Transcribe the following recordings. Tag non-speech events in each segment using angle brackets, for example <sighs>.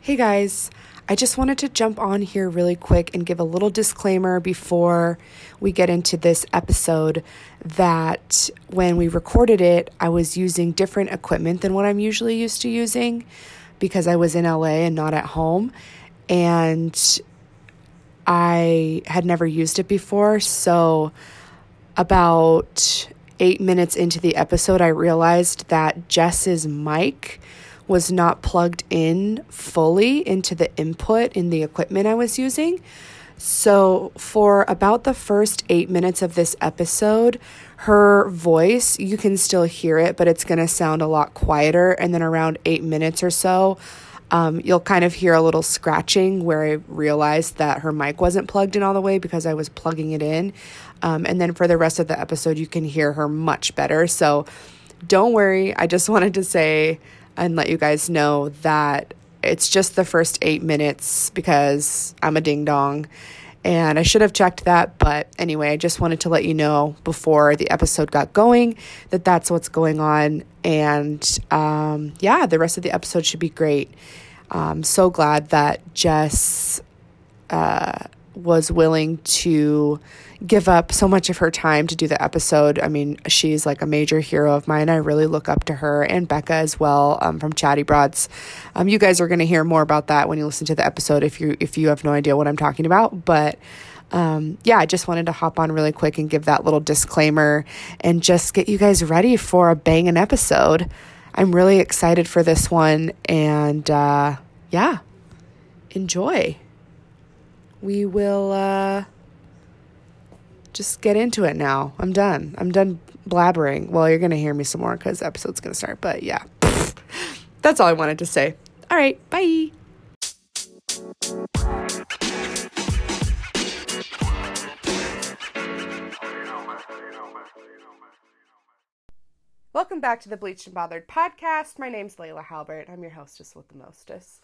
Hey guys, I just wanted to jump on here really quick and give a little disclaimer before we get into this episode that when we recorded it, I was using different equipment than what I'm usually used to using because I was in LA and not at home. And I had never used it before. So, about eight minutes into the episode, I realized that Jess's mic was not plugged in fully into the input in the equipment I was using. So, for about the first eight minutes of this episode, her voice, you can still hear it, but it's going to sound a lot quieter. And then around eight minutes or so, um, you'll kind of hear a little scratching where I realized that her mic wasn't plugged in all the way because I was plugging it in. Um, and then for the rest of the episode, you can hear her much better. So, don't worry. I just <laughs> wanted to say and let you guys know that it's just the first eight minutes because I'm a ding dong. And I should have checked that, but anyway, I just wanted to let you know before the episode got going that that's what's going on. And um, yeah, the rest of the episode should be great. I'm so glad that Jess uh, was willing to give up so much of her time to do the episode. I mean, she's like a major hero of mine. I really look up to her and Becca as well um, from Chatty Broads. Um, you guys are going to hear more about that when you listen to the episode if you if you have no idea what I'm talking about. But um, yeah, I just wanted to hop on really quick and give that little disclaimer and just get you guys ready for a banging episode. I'm really excited for this one, and uh, yeah, enjoy we will uh, just get into it now. I'm done. I'm done blabbering. Well, you're going to hear me some more because the episode's going to start. But yeah, <laughs> that's all I wanted to say. All right, bye. Welcome back to the Bleached and Bothered podcast. My name's Leila Halbert. I'm your hostess with the mostest.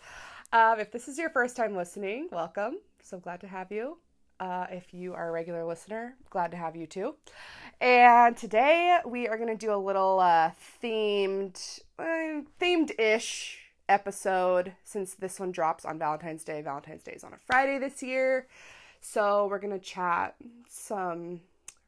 Um, if this is your first time listening, welcome. So glad to have you. Uh, if you are a regular listener, glad to have you too. And today we are going to do a little uh, themed, uh, themed-ish episode since this one drops on Valentine's Day. Valentine's Day is on a Friday this year, so we're going to chat some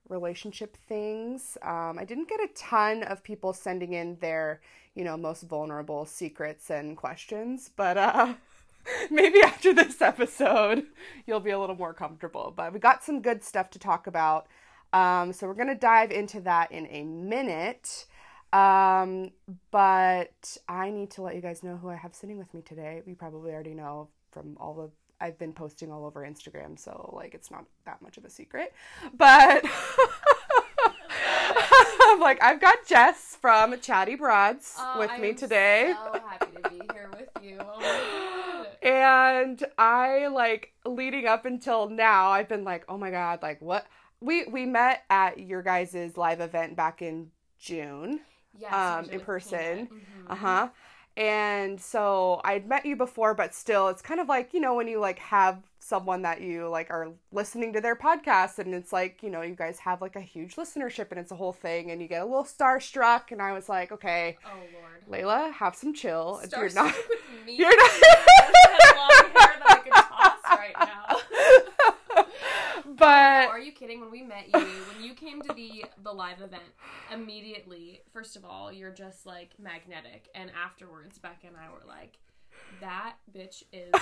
relationship things. Um, I didn't get a ton of people sending in their, you know, most vulnerable secrets and questions, but uh, <laughs> <laughs> maybe after this episode, you'll be a little more comfortable. But we got some good stuff to talk about. Um, so we're going to dive into that in a minute. Um, but I need to let you guys know who I have sitting with me today. You probably already know from all the I've been posting all over Instagram, so like it's not that much of a secret. But I'm <laughs> like, I've got Jess from Chatty Broads Oh, with I me today. So happy to be here with you. Oh. <laughs> and I like leading up until now, I've been like, oh my god, like what? We we met at your guys' live event back in June, Yes, um, in person. Mhm. Uh huh. And so I'd met you before, but still, it's kind of like you know when you like have someone that you like are listening to their podcast, and it's like you know you guys have like a huge listenership, and it's a whole thing, and you get a little starstruck. And I was like, okay, Oh lord. Leila, have some chill. If You're not. with <laughs> me. You're not. Right now. <laughs> but Are you kidding? When we met you, when you came to the the live event, immediately, first of all, you're just like magnetic, and afterwards, Becca and I were like, "That bitch is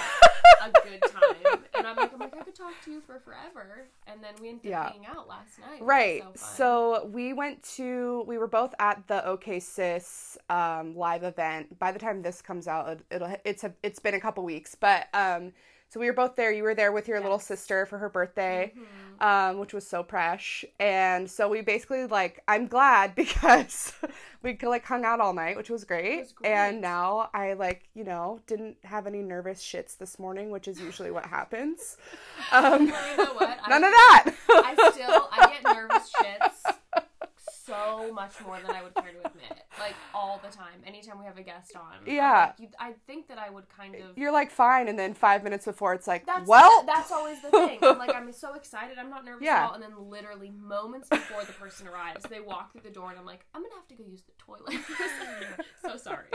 a good time," <laughs> and I'm like, "I'm like, I could talk to you for forever," and then we ended Yeah. up hanging out last night. Right. So. So we went to we were both at the OK Sis um, live event. By the time this comes out, it, it'll it's a, it's been a couple weeks, but um, so we were both there. You were there with your little sister for her birthday, Mhm. um, which was so fresh. And so we basically like I'm glad <laughs> because we like hung out all night, which was great. was great. And now I like you know didn't have any nervous shits this morning, which is usually what happens. <laughs> Um, You know what? <laughs> I- none of that. I still I get nervous shits so much more than I would care to admit. Like all the time. Anytime we have a guest on. Yeah. like, you, I think that I would kind of. You're like fine, and then five minutes before it's like, That's well, that's always the thing. I'm like I'm so excited. I'm not nervous Yeah. at all. And then literally moments before the person arrives, they walk through the door, and I'm like, I'm gonna have to go use the toilet. <laughs> so sorry.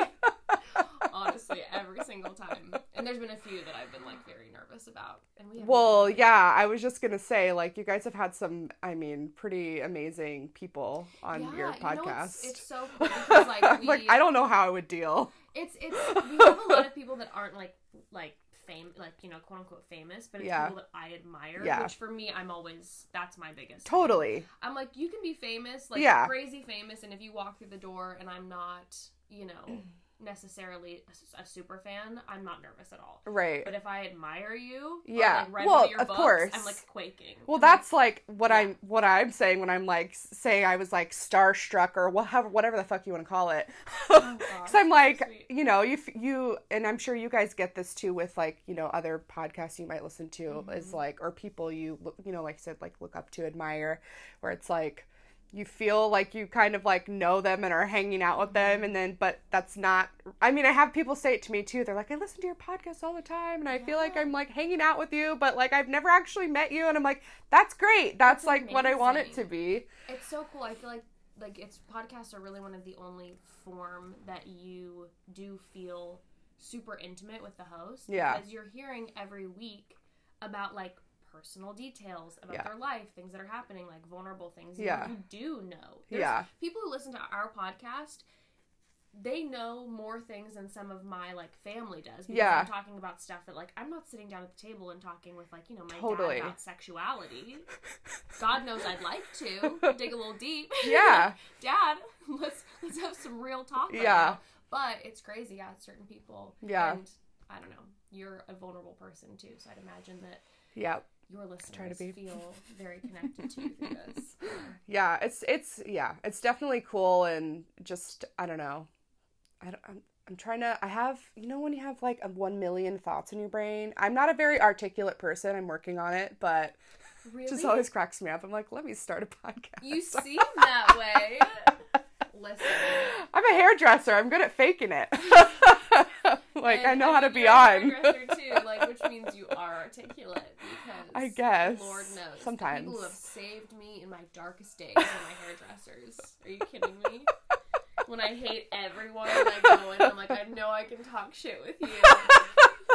Honestly, every single time. And there's been a few that I've been like very nervous about, and we. well, yeah. I was just gonna say, like, you guys have had some, I mean, pretty amazing people on Yeah, your you know, podcast. it's, it's so <laughs> cool because like we, like, I don't know how I would deal. It's it's we have a lot of people that aren't like like fame like you know quote unquote famous, but it's Yeah. people that I admire. Yeah. Which for me, I'm always that's my biggest. thing. Totally. I'm like you can be famous, like Yeah. crazy famous, and if you walk through the door and I'm not, you know, necessarily a, a super fan, I'm not nervous at all. Right. But if I admire you, Yeah. like, read Well, of books, course. I'm like quaking. Well, that's like what Yeah. I'm what I'm saying when I'm like saying I was like starstruck or whatever whatever the fuck you want to call it. <laughs> Oh, Because gosh, I'm like, sweet. you know, you you and I'm sure you guys get this too with like you know other podcasts you might listen to Mm-hmm. is like or people you look you know like I said like look up to admire where it's like you feel like you kind of like know them and are hanging out with them and then but that's not I mean I have people say it to me too they're like I listen to your podcast all the time and I feel like I'm like hanging out with you but like I've never actually met you and I'm like that's great that's, That's like what I want it to be It's so cool. I feel like like it's podcasts are really one of the only form that you do feel super intimate with the host. Yeah. Because you're hearing every week about like personal details about Yeah. their life, things that are happening, like vulnerable things Yeah. you do know. There's Yeah. People who listen to our podcast they know more things than some of my like family does because Yeah. I'm talking about stuff that like I'm not sitting down at the table and talking with like you know my Totally. dad about sexuality. <laughs> God knows I'd like to dig a little deep. <laughs> Yeah. <laughs> Dad, let's let's have some real talk. Right Yeah. now. But it's crazy, yeah. Certain people. Yeah. And I don't know. You're a vulnerable person too, so I'd imagine that yeah your listeners Try to be. feel very connected to you through this. <laughs> yeah it's it's yeah it's definitely cool and just i don't know i don't I'm, I'm trying to i have you know when you have like a 1 million thoughts in your brain i'm not a very articulate person i'm working on it but Really? it just always cracks me up i'm like let me start a podcast You <laughs> seem that way. <laughs> Listen. i'm a hairdresser i'm good at faking it <laughs> like i And, know how to be on too, like which means you are articulate because I guess. Lord knows. Sometimes. people who have saved me in my darkest days are my hairdressers. Are you kidding me? When I hate everyone and I go in, I'm like, I know I can talk shit with you,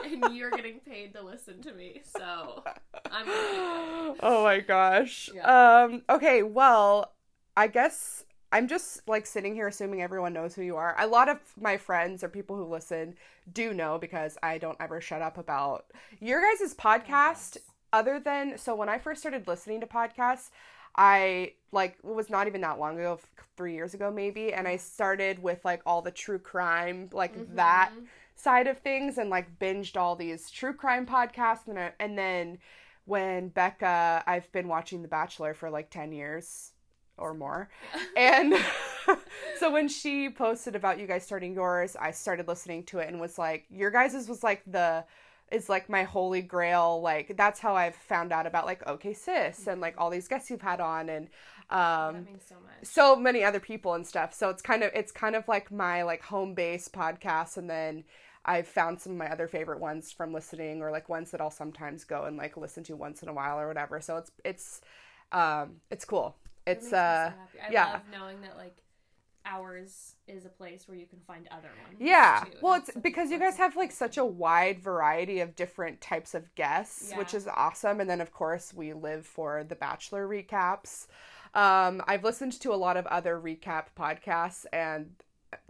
<laughs> and you're getting paid to listen to me, so I'm. Gonna keep going. oh my gosh. Yeah. Um okay, well, I guess I'm just like sitting here assuming everyone knows who you are. A lot of my friends or people who listen do know because I don't ever shut up about your guys' podcast Yes. other than so when I first started listening to podcasts, I like it was not even that long ago, 3 years ago maybe, and I started with like all the true crime, like that Mhm. side of things and like binged all these true crime podcasts and I, and then when Becca I've been watching The Bachelor for like 10 years or more <laughs> and <laughs> so when she posted about you guys starting yours I started listening to it and was like your guys's was like the is like my holy grail like that's how I've found out about like okay sis and like all these guests you've had on and um that means so much. so many other people and stuff. So it's kind of it's kind of like my like home base podcast and then I've found some of my other favorite ones from listening or like ones that I'll sometimes go and like listen to once in a while or whatever. So it's it's um it's cool. It's so uh. I yeah. love knowing that like ours is a place where you can find other ones. yeah. too. Well, it's because you guys have like such a wide variety of different types of guests, which is awesome. And then of course we live for the Bachelor recaps. Um, I've listened to a lot of other recap podcasts and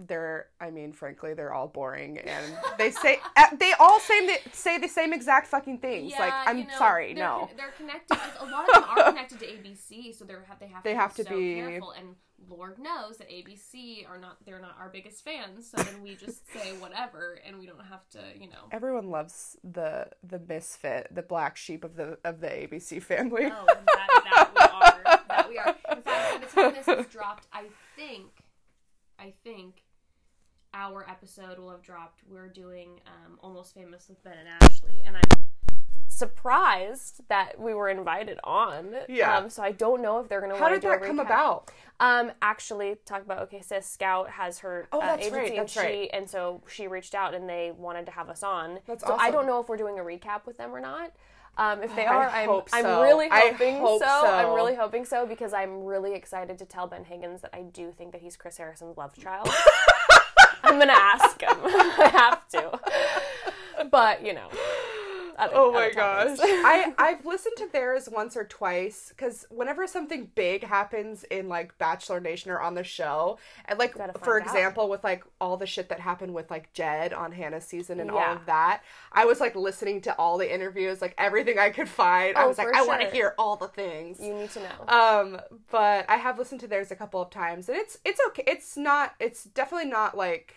they're i mean frankly they're all boring and they say <laughs> uh, they all say the, say the same exact fucking things like i'm you know, sorry they're no they're connected. A lot of them are connected to ABC, so they're they have They to have be to so be- careful. And Lord knows that ABC are not they're not our biggest fans. So then we just <laughs> say whatever, and we don't have to, you know. everyone loves the the misfit the black sheep of the of the abc family Oh, that, that we are. That we are. In fact, by the time this is <laughs> dropped, I think, I think, our episode will have dropped. We're doing um, Almost Famous with Ben and Ashley, and I'm surprised that we were invited on. Yeah. Um, so I don't know if they're going to How want to did that come about? Um, actually, talk about okay, sis Scout has her Oh, uh, that's agency right, and she right. and so she reached out and they wanted to have us on. That's so I don't know if we're doing a recap with them or not. Um, if they I are, I'm hope I'm so. really hoping hope so. so. I'm really hoping so because I'm really excited to tell Ben Higgins that I do think that he's Chris Harrison's love child. <laughs> I'm gonna ask him. <laughs> I have to. But you know. other- Oh my gosh. <laughs> I I've listened to theirs once or twice cuz whenever something big happens in like Bachelor Nation or on the show, and like for find out. example with like all the shit that happened with like Jed on Hannah's season and all of that, I was like listening to all the interviews, like everything I could find. I Oh, was like for I want to hear all the things. you need to know. Um, but I have listened to theirs a couple of times, and it's it's okay. It's not. It's definitely not like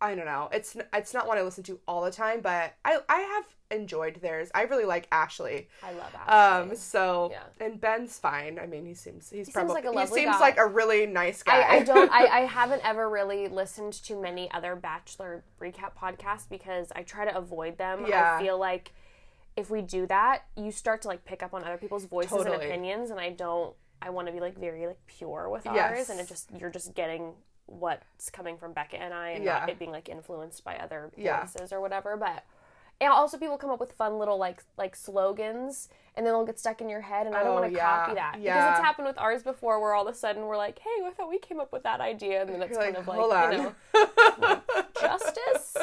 I don't know. It's it's not one I listen to all the time, but I I have enjoyed theirs. I really like Ashley. I love Ashley. Um, so Yeah. and Ben's fine. I mean, he seems he's seems probably like a he seems guy. like a really nice guy. I, I don't. I, I <laughs> haven't ever really listened to many other Bachelor recap podcasts because I try to avoid them. Yeah. I feel like if we do that, you start to like pick up on other people's voices and opinions, and I don't. I want to be like very like pure with ours, Yes. and it just you're just getting what's coming from Becca and I, and Yeah. not it being like influenced by other Yeah. or whatever. But and also people come up with fun little like like slogans, and then they'll get stuck in your head, and I don't Oh, want to yeah. copy that because it's happened with ours before, where all of a sudden we're like, hey, I thought we came up with that idea, and then it's kind like, of like on. you know <laughs> justice.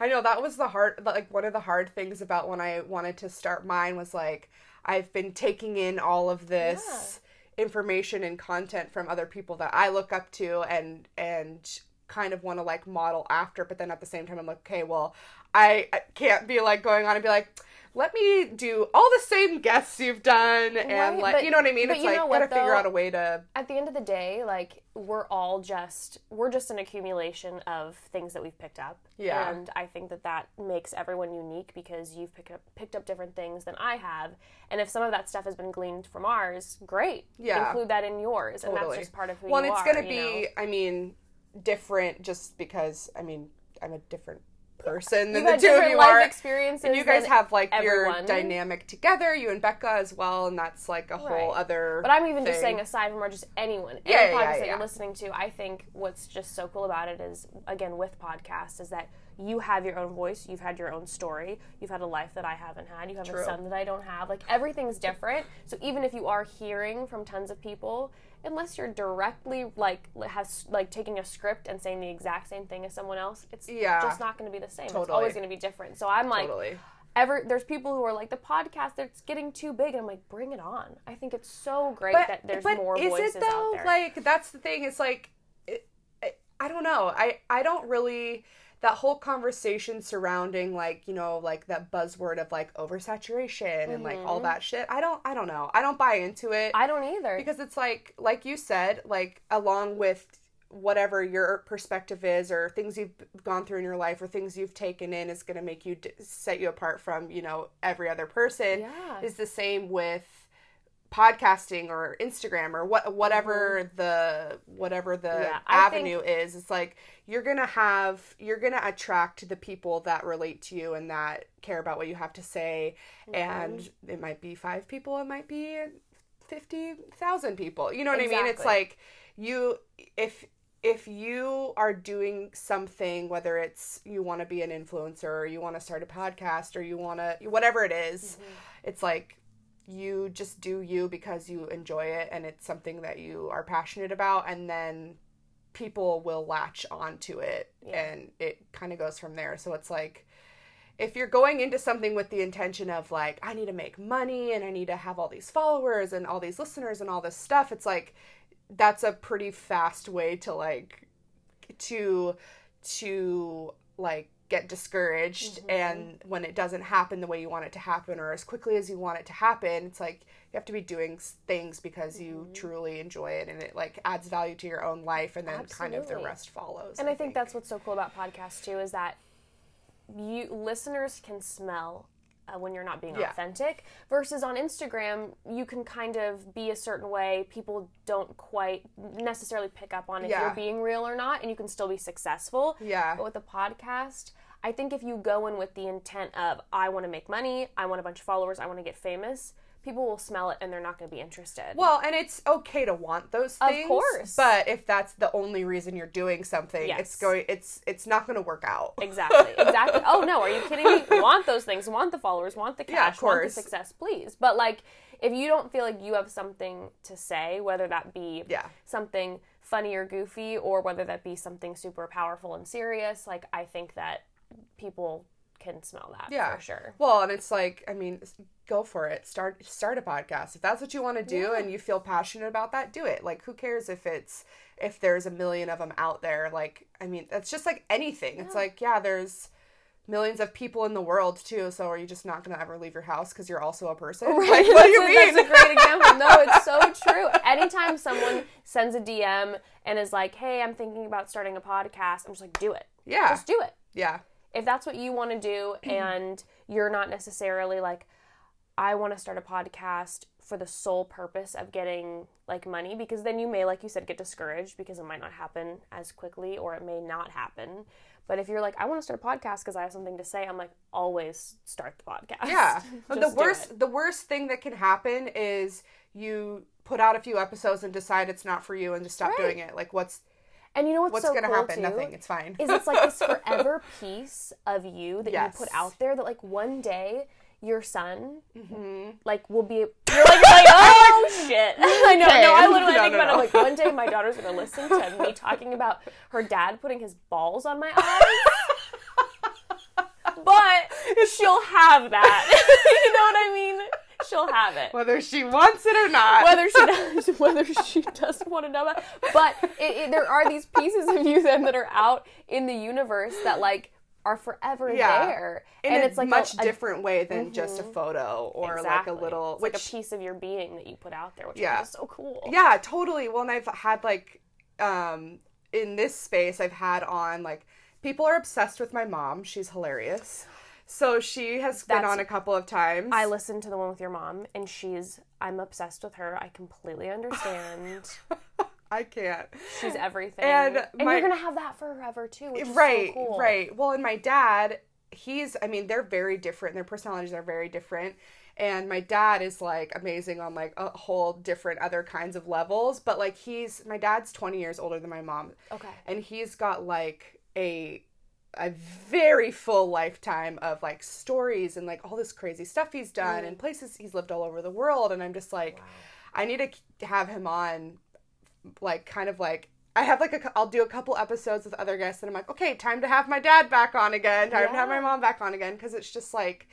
I know that was the hard like one of the hard things about when I wanted to start mine was like I've been taking in all of this information and content from other people that I look up to and and kind of want to like model after but then at the same time I'm like okay well I, can't be like going on and be like let me do all the same guests you've done and Right, like but- you know what I mean it's like what, gotta figure out a way to At the end of the day, like we're all just we're just an accumulation of things that we've picked up. Yeah. And I think that that makes everyone unique because you've picked up picked up different things than I have. And if some of that stuff has been gleaned from ours, great. Yeah. Include that in yours, and that's just part of who well, you and it's gonna be, know? I mean, different just because I mean I'm a different person than the two of you life are. experiences. And you guys have like everyone. your dynamic together, you and Becca as well, and that's like a whole other. But I'm even just saying, aside from or just anyone, Yeah, any yeah, podcast yeah, that you're listening to, I think what's just so cool about it is, again, with podcasts, is that you have your own voice, you've had your own story, you've had a life that I haven't had, you have True. a son that I don't have. Like everything's different. So even if you are hearing from tons of people, unless you're directly like has like taking a script and saying the exact same thing as someone else, it's Yeah. just not going to be the same. It's always going to be different. So I'm like totally. ever there's people who are like the podcast that's getting too big and i'm like bring it on i think it's so great But, that there's but more is voices it though? out there Like that's the thing. It's like, it, I don't know. I I don't really that whole conversation surrounding like you know like that buzzword of like oversaturation and like all that shit. I don't I don't know. I don't buy into it. Mm-hmm. i don't either because it's like like you said like along with whatever your perspective is or things you've gone through in your life or things you've taken in is going to make you d- set you apart from you know every other person Yeah. is the same with podcasting or Instagram or what whatever the whatever the Mm-hmm. Yeah, avenue is it's like you're going to have you're going to attract the people that relate to you and that care about what you have to say Mm-hmm. and it might be 5 people it might be 50,000 people you know what I mean it's like you if if you are doing something whether it's you want to be an influencer or you want to start a podcast or you want to whatever it is, Mm-hmm. it's like you just do you because you enjoy it and it's something that you are passionate about and then people will latch onto it Yeah. and it kind of goes from there so it's like if you're going into something with the intention of like I need to make money and I need to have all these followers and all these listeners and all this stuff it's like that's a pretty fast way to like to to like get discouraged and when it doesn't happen the way you want it to happen or as quickly as you want it to happen it's like you have to be doing things because you truly enjoy it and it like adds value to your own life and then kind of the rest follows and i think that's what's so cool about podcasts too is that you listeners can smell uh, when you're not being Yeah. authentic versus on instagram you can kind of be a certain way. People don't quite necessarily pick up on if Yeah. you're being real or not and you can still be successful. Yeah. But with a podcast, I think if you go in with the intent of I want to make money, I want a bunch of followers, I want to get famous, people will smell it and they're not going to be interested. Well, and it's okay to want those things, Of course. But if that's the only reason you're doing something, Yes. it's going it's it's not going to work out. Exactly. <laughs> Exactly. Oh no, are you kidding me? <laughs> Want those things? Want the followers? Want the cash? Yeah, of course. Want the success? Please. But like, if you don't feel like you have something to say, whether that be Yeah. something funny or goofy, or whether that be something super powerful and serious, like I think that people can smell that Yeah. for sure. Well, and it's like, I mean, go for it. Start start a podcast. If that's what you want to do Yeah. and you feel passionate about that, do it. Like who cares if it's if there's a million of them out there? Like, I mean, that's just like anything. It's like, yeah, there's millions of people in the world too, so are you just not going to ever leave your house cuz you're also a person? Like, what do you mean? That's a great example. No, it's so <laughs> true. Anytime someone sends a DM and is like, "Hey, I'm thinking about starting a podcast," I'm just like, "Do it. yeah. Just do it." Yeah. If that's what you want to do <clears throat> and you're not necessarily like i want to start a podcast for the sole purpose of getting like money because then you may like you said get discouraged because it might not happen as quickly or it may not happen but if you're like i want to start a podcast because i have something to say i'm like always start the podcast Yeah. <laughs> The worst the worst thing that can happen is you put out a few episodes and decide it's not for you and just stop Right. doing it. Like what's and you know what's, what's so to cool happen? too? Nothing. It's fine. is it's like this <laughs> forever piece of you that Yes. you put out there that like one day your son Mm-hmm. like will be you're like, like <laughs> oh shit <laughs> I know Okay. no I literally No, think no, about no. I'm like one day my daughter's gonna listen to me talking about her dad putting his balls on my eyes but she'll have that you know what I mean she'll have it Whether she wants it or not. whether she <laughs> does, whether she doesn't want to know about. But it, it, there are these pieces of you then that are out in the universe that like are forever Yeah. there, in and a it's like a- much a, Mm-hmm. different way than just a photo or exactly. like a little It's which like a piece of your being that you put out there, which Yeah. is so cool. Yeah, totally. Well, and I've had like um in this space I've had on like people are obsessed with my mom. She's hilarious. So she has been That's- on a couple of times. I listened to the one with your mom, and she's. I'm obsessed with her. I completely understand. <laughs> I can't. She's everything, And my- you're gonna have that forever too, which is right so cool. right well and my dad he's i mean they're very different their personalities are very different and my dad is like amazing on like a whole different other kinds of levels but like he's my dad's 20 years older than my mom Okay. and he's got like a a very full lifetime of like stories and like all this crazy stuff he's done and places he's lived all over the world. And i'm just like i need to have him on like kind of like I have like a I'll do a couple episodes with other guests and I'm like, okay, time to have my dad back on again, time to have my mom back on again. Because it's just like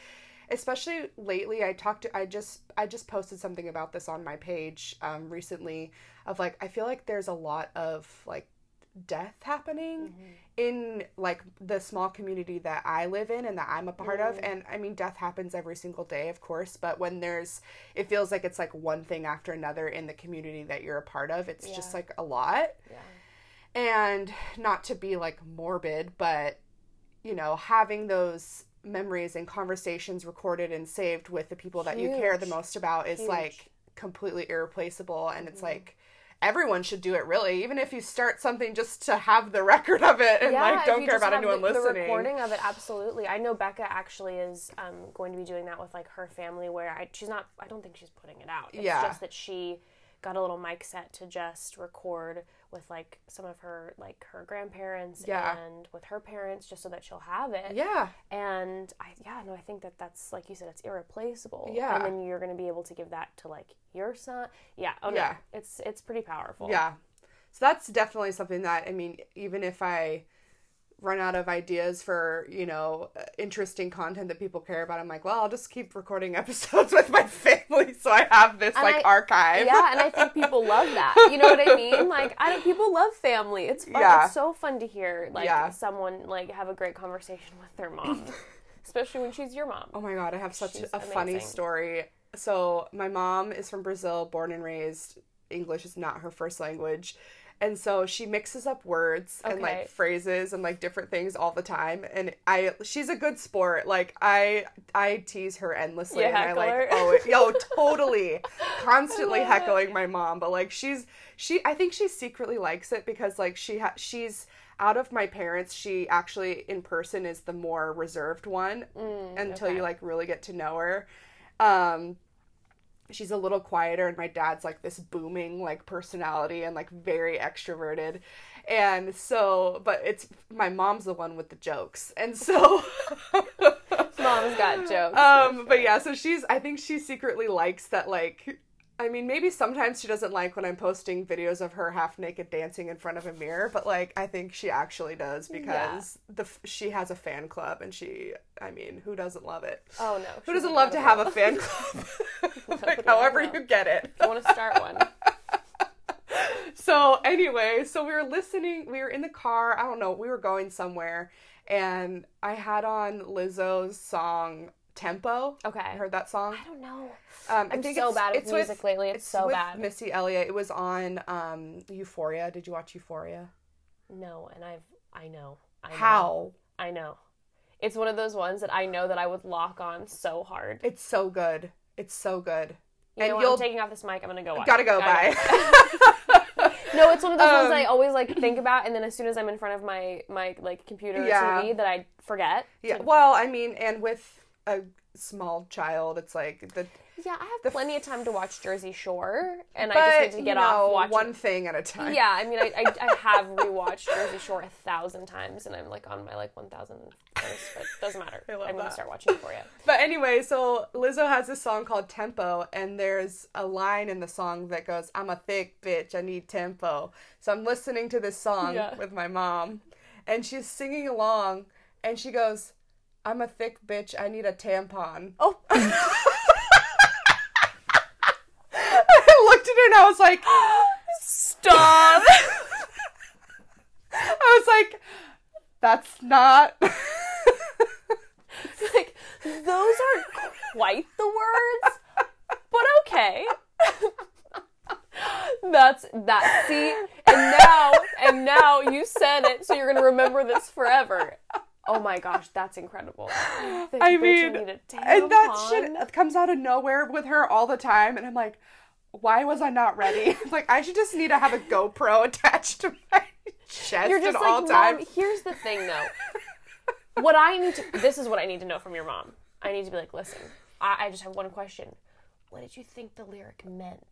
especially lately I talked to I just I just posted something about this on my page um recently of like I feel like there's a lot of like death happening in like the small community that I live in and that I'm a part of. And I mean death happens every single day of course but when there's it feels like it's like one thing after another in the community that you're a part of it's just like a lot. Yeah. and not to be like morbid but you know having those memories and conversations recorded and saved with the people that you care the most about is Huge. like completely irreplaceable. And it's Mm-hmm. like everyone should do it really even if you start something just to have the <laughs> record of it and like don't care about anyone the, listening The recording of it, absolutely. I know Becca actually is um, going to be doing that with like her family, where I, she's not. I don't think she's putting it out. It's Yeah. just that she got a little mic set to just record with like some of her like her grandparents Yeah. and with her parents, just so that she'll have it. yeah And I yeah no, I think that that's like you said, it's irreplaceable. Yeah. And then you're going to be able to give that to like your son. Yeah. Oh no, Yeah. it's it's pretty powerful. Yeah. So that's definitely something that I mean, even if I run out of ideas for, you know, interesting content that people care about, I'm like, well, I'll just keep recording <laughs> episodes with my family so I have this And like I- archive. Yeah, and I think people love that. You know what I mean? <laughs> Like, I don't, people love family. It's fun. Yeah. It's so fun to hear like Yeah. someone like have a great conversation with their mom, <laughs> especially when she's your mom. Oh my god, I have such She's a funny story. So, my mom is from Brazil, born and raised. English is not her first language. And so she mixes up words and like phrases and like different things all the time. And I she's a good sport. Like I I tease her endlessly You and I like oh yo <laughs> totally constantly heckling my mom, but like she's she I think she secretly likes it because like she ha- she's out of my parents, she actually in person is the more reserved one until you like really get to know her. Um she's a little quieter and my dad's like this booming like personality and like very extroverted. And so but it's my mom's the one with the jokes. And so <laughs> Mom's got jokes. um but yeah, so she's I think she secretly likes that like I mean, maybe sometimes she doesn't like when I'm posting videos of her half naked dancing in front of a mirror, but like I think she actually does because the f- she has a fan club and she, I mean, who doesn't love it? oh no. Who doesn't love to have a fan club? <laughs> <laughs> like, however you get it. I want to start one. <laughs> So anyway, so we were listening. We were in the car. I don't know. We were going somewhere, and I had on Lizzo's song "Tempo." Okay. I heard that song. I don't know. Um, I I'm think so it's, bad with it's music lately. It's so with bad. Missy Elliott. It was on um, Euphoria. Did you watch Euphoria? No, and I've I know. I know. How? I know. It's one of those ones that I know that I would lock on so hard. It's so good. It's so good. You and I'm taking off this mic. I'm gonna go. watch gotta it. go. Gotta Bye. <laughs> No, it's one of those ones Um, that I always like think <clears throat> about, and then as soon as I'm in front of my my like computer Yeah. TV, that I forget. yeah. Well, I mean, and with a small child, it's like the Yeah, I have plenty of time to watch Jersey Shore, and I just need to you get know, off watching. one thing at a time. Yeah, I mean, I, I, I have <laughs> rewatched Jersey Shore a thousand times, and I'm like on my like one thousand first, but it doesn't matter. <laughs> I I'm gonna start watching it for you. <laughs> But anyway, so Lizzo has this song called Tempo, and there's a line in the song that goes, I'm a thick bitch, I need tempo. So I'm listening to this song Yeah. with my mom, and she's singing along, and she goes, I'm a thick bitch, I need a tampon. Oh, <laughs> I looked at her and I was like, Stop! I was like, That's not. <laughs> like those aren't quite the words, but okay. That's that. See, and now, and now you said it, so you're gonna remember this forever. Oh my gosh, that's incredible. <laughs> Thick I mean, and that shit comes out of nowhere with her all the time, and I'm like, why was I not ready? <laughs> like, I should just need to have a GoPro <laughs> attached to my chest You're just at like, all times. Here's the thing, though. what I need to. This is what I need to know from your mom. I need to be like, listen. I, I just have one question. What did you think the lyric meant?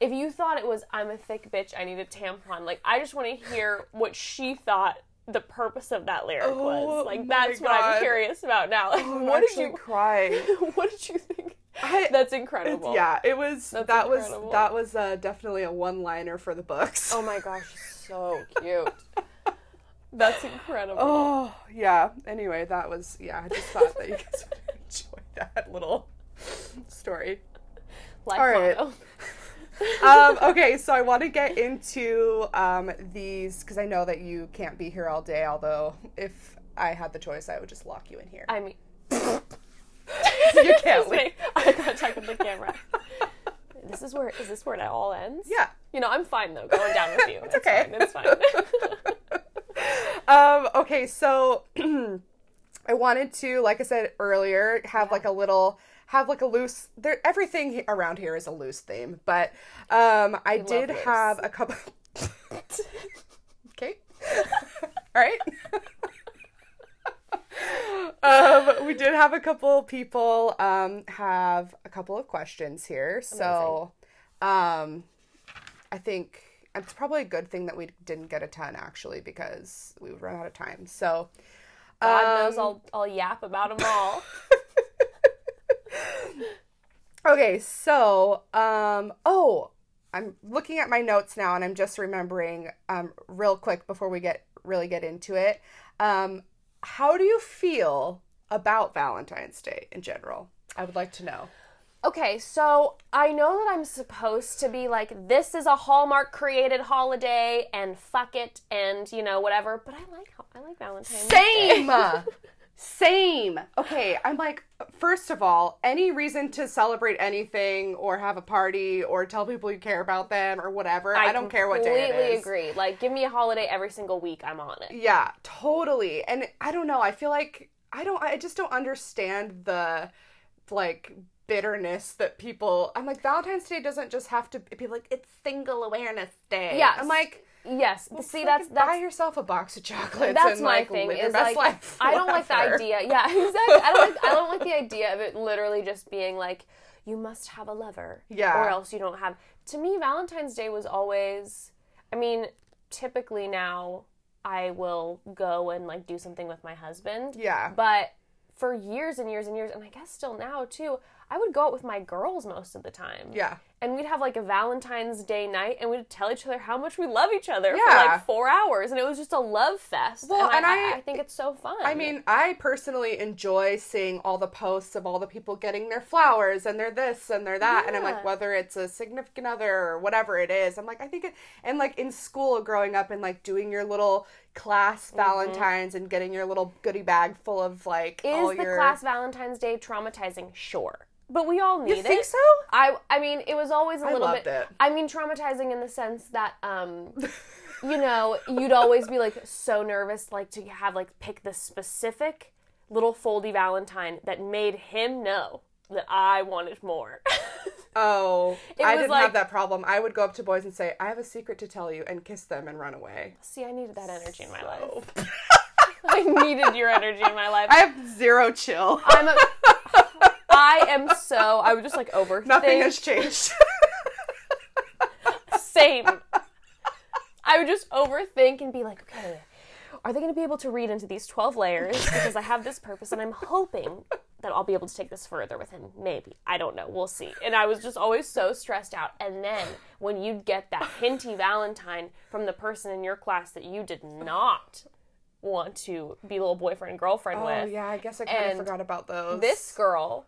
if you thought it was "I'm a thick bitch, I need a tampon," like I just want to hear what she thought the purpose of that lyric Oh was. Like that's what I'm curious about now. Like, <laughs> I'm what did you? cry? <laughs> What did you think? I- That's incredible. yeah, it was. That's that incredible. was that was uh, definitely a one-liner for the books. Oh my gosh, <laughs> so cute. That's incredible. Oh, yeah. Anyway, that was yeah. I just thought that you guys would enjoy that little story. Life all right. Um, okay, so I want to get into um, these because I know that you can't be here all day. Although, if I had the choice, I would just lock you in here. I mean, you can't leave. Wait, I gotta check with the camera. This is where is this where it all ends? Yeah. You know, I'm fine though. Going down with you. It's okay. Fine. It's fine. <laughs> Um, okay, so <clears throat> I wanted to, like I said earlier, have like a little, have like a loose. There, everything around here is a loose theme, but um, I love did have a couple. <laughs> okay. <laughs> All right. <laughs> um, we did have a couple people um, have a couple of questions here. So um, I think it's probably a good thing that we didn't get a ton actually because we would run out of time. So God knows um, I'll I'll yap about them all. Okay, so um oh, I'm looking at my notes now and I'm just remembering um real quick before we get really get into it. Um how do you feel about Valentine's Day in general? I would like to know. Okay, so I know that I'm supposed to be like, this is a Hallmark created holiday, and fuck it, and you know whatever. But I like I like Valentine's. Day. Same. <laughs> Same. Okay, I'm like first of all, any reason to celebrate anything or have a party or tell people you care about them or whatever. I, don't care what day it Completely is. agree. Like, give me a holiday every single week. I'm on it. Yeah, totally. And I don't know. I feel like I don't. I just don't understand the like bitterness that people. I'm like Valentine's Day doesn't just have to be like it's Single Awareness Day. Yes. I'm like yes. See, that's Fucking buy yourself a box of chocolates. that's and, my like, thing is best like I don't like the idea. Yeah, <laughs> exactly. I don't like I don't like the <laughs> idea of it literally just being like you must have a lover, Yeah. or else you don't have. To me, Valentine's Day was always. I mean, typically now I will go and like do something with my husband. Yeah. But for years and years and years, and I guess still now too, I would go out with my girls most of the time. Yeah. And we'd have like a Valentine's Day night and we'd tell each other how much we love each other for like four hours. And it was just a love fest. Well, and I, I- I think it's so fun. I mean, I personally enjoy seeing all the posts of all the people getting their flowers and their this and their that. And I'm like, whether it's a significant other or whatever it is, I'm like, I think it, and like in school growing up and like doing your little class Mm-hmm. Valentines and getting your little goodie bag full of like all is the your. class Valentine's Day traumatizing? Sure. But we all need it. you think so? I I mean, it was always a I little loved bit it. I mean, traumatizing in the sense that um <laughs> you know, you'd always be like so nervous like to have like pick the specific little foldy valentine that made him know that I wanted more. <laughs> Oh, It I didn't like- have that problem. I would go up to boys and say, I have a secret to tell you, and kiss them and run away. See, I needed that energy in my life. <laughs> I needed your energy in my life. I have zero chill. I'm a I am so I was just like over. Nothing has changed. <laughs> Same. I would just overthink and be like, okay, are they going to be able to read into these 12 layers? Because I have this purpose and I'm hoping that I'll be able to take this further with him. Maybe. I don't know. We'll see. And I was just always so stressed out. And then when you'd get that hinty Valentine from the person in your class that you did not want to be little boyfriend and girlfriend oh, with, yeah, I guess I kind of forgot about those. this girl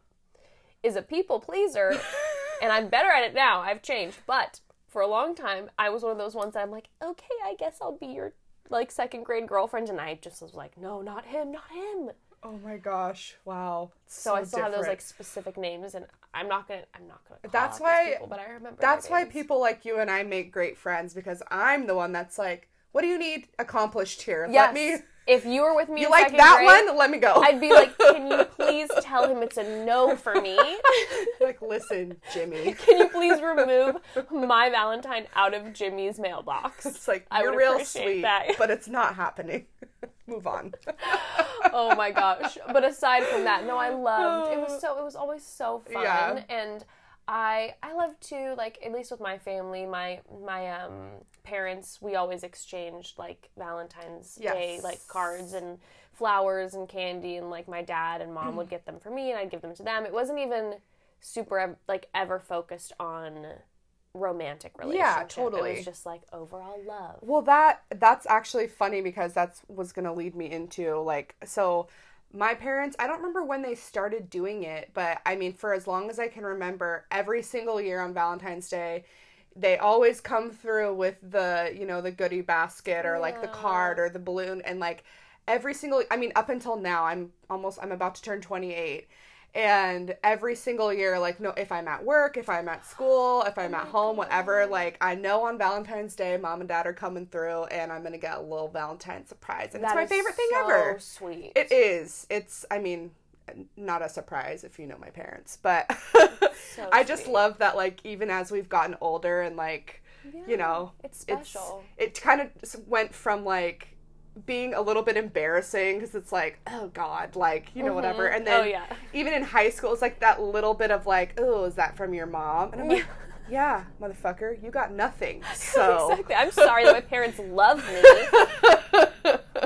is a people pleaser <laughs> and I'm better at it now. I've changed. But for a long time, I was one of those ones that I'm like, okay, I guess I'll be your like second grade girlfriend. And I just was like, no, not him, not him. Oh my gosh! Wow. So, I still have those like specific names, and I'm not gonna, I'm not gonna. Call That's why- people, but I remember. That's why names. people like you and I make great friends because I'm the one that's like, "What do you need accomplished here? Yes. Let me." If you were with me, You like that grade, one? Let me go. I'd be like, can you <laughs> please tell him it's a no for me? <laughs> like, listen, Jimmy. <laughs> Can you please remove my Valentine out of Jimmy's mailbox? It's like I you're would real sweet, that. but it's not happening. Move on. oh my gosh. But aside from that, no, I loved it was <sighs> so it was always so fun. Yeah. And I I love to like at least with my family, my my um parents, we always exchanged like Valentine's Day like cards and flowers and candy and like my dad and mom would get them for me and I'd give them to them. It wasn't even super like ever focused on romantic relationship. It totally. was just like overall love. Well, that that's actually funny because that's was gonna lead me into like so. My parents, I don't remember when they started doing it, but I mean, for as long as I can remember, every single year on Valentine's Day, they always come through with the, you know, the goodie basket or like the card or the balloon. And like every single, I mean, up until now, I'm almost, I'm about to turn 28. And every single year, like, no, if I'm at work, if I'm at school, if I'm oh at home, whatever, like, I know on Valentine's Day, mom and dad are coming through, and I'm gonna get a little Valentine surprise, and That it's my favorite thing so ever. Sweet. It is. It's. I mean, not a surprise if you know my parents, but So <laughs> I just sweet. love that. Like, even as we've gotten older, and like, you know, It's special. it kind of went from like being a little bit embarrassing because it's like, oh god, like you know mm-hmm. whatever, and oh, then Oh, yeah. even in high school, it's like that little bit of like, oh, is that from your mom? And I'm like, <laughs> yeah, motherfucker, you got nothing. <laughs> So. Exactly. I'm sorry that my parents love me. <laughs>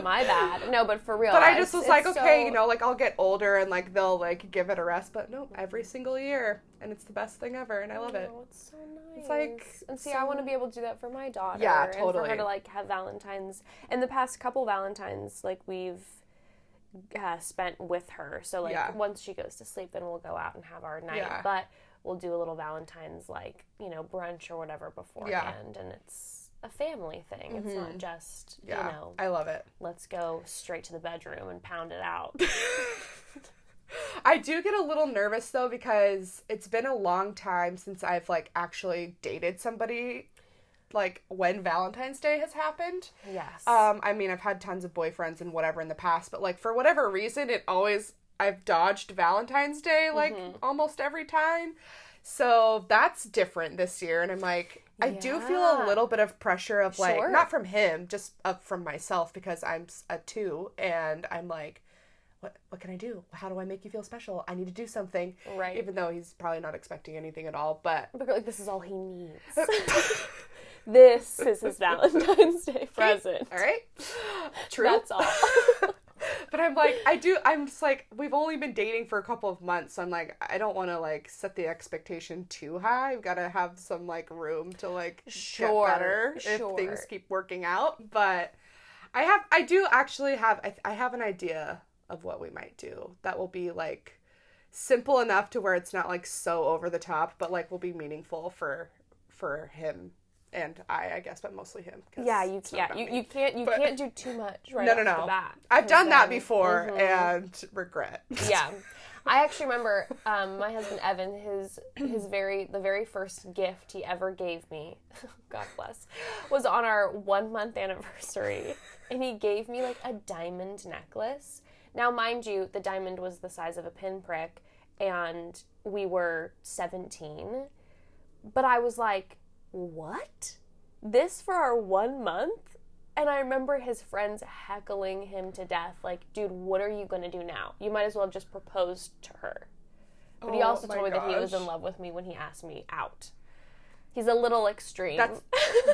My bad. No, but for real. But I just was like, okay, so- you know, like I'll get older and like they'll like give it a rest, but no, every single year, and it's the best thing ever, and I love it. Oh, it's so nice. It's like, and see, I want to be able to do that for my daughter. Yeah, And for totally. her to like have Valentines. In the past couple Valentines, like we've uh, spent with her. So like Yeah. once she goes to sleep, then we'll go out and have our night. Yeah. But we'll do a little Valentine's like you know brunch or whatever beforehand, and it's a family thing. It's not just Mm-hmm. Yeah, you know I love it. let's go straight to the bedroom and pound it out. <laughs> I do get a little nervous though because it's been a long time since I've like actually dated somebody like when Valentine's Day has happened. yes. Um I mean I've had tons of boyfriends and whatever in the past, but like for whatever reason it always I've dodged Valentine's Day like almost every time. So that's different this year. And I'm like, I do feel a little bit of pressure of like, Sure. not from him, just up from myself because I'm a two and I'm like, what, what can I do? How do I make you feel special? I need to do something. Right. Even though he's probably not expecting anything at all. But But like this is all he needs. <laughs> this is his Valentine's Day <laughs> present. all right. <laughs> True. That's all. But I'm like, I do. I'm just like, we've only been dating for a couple of months. So I'm like, I don't want to like set the expectation too high. I've got to have some like room to like Sure, get better if sure. things keep working out. But I have, I do actually have, I, I have an idea of what we might do that will be like simple enough to where it's not like so over the top, but like will be meaningful for for him and I, I guess, but mostly him. yeah, you yeah, you, you can't you But- can't do too much <laughs> right no, no, no. bat. I've done that before Mhm. and regret. <laughs> yeah i actually remember um, my husband evan his his <clears throat> very the very first gift he ever gave me <laughs> god bless was on our one month anniversary and he gave me like a diamond necklace now mind you the diamond was the size of a pinprick and we were 17 but i was like what this for our one month and I remember his friends heckling him to death, like, dude, what are you gonna do now? You might as well have just proposed to her. But he Oh also my told me that he was in love with me when he asked me out. He's a little extreme. That's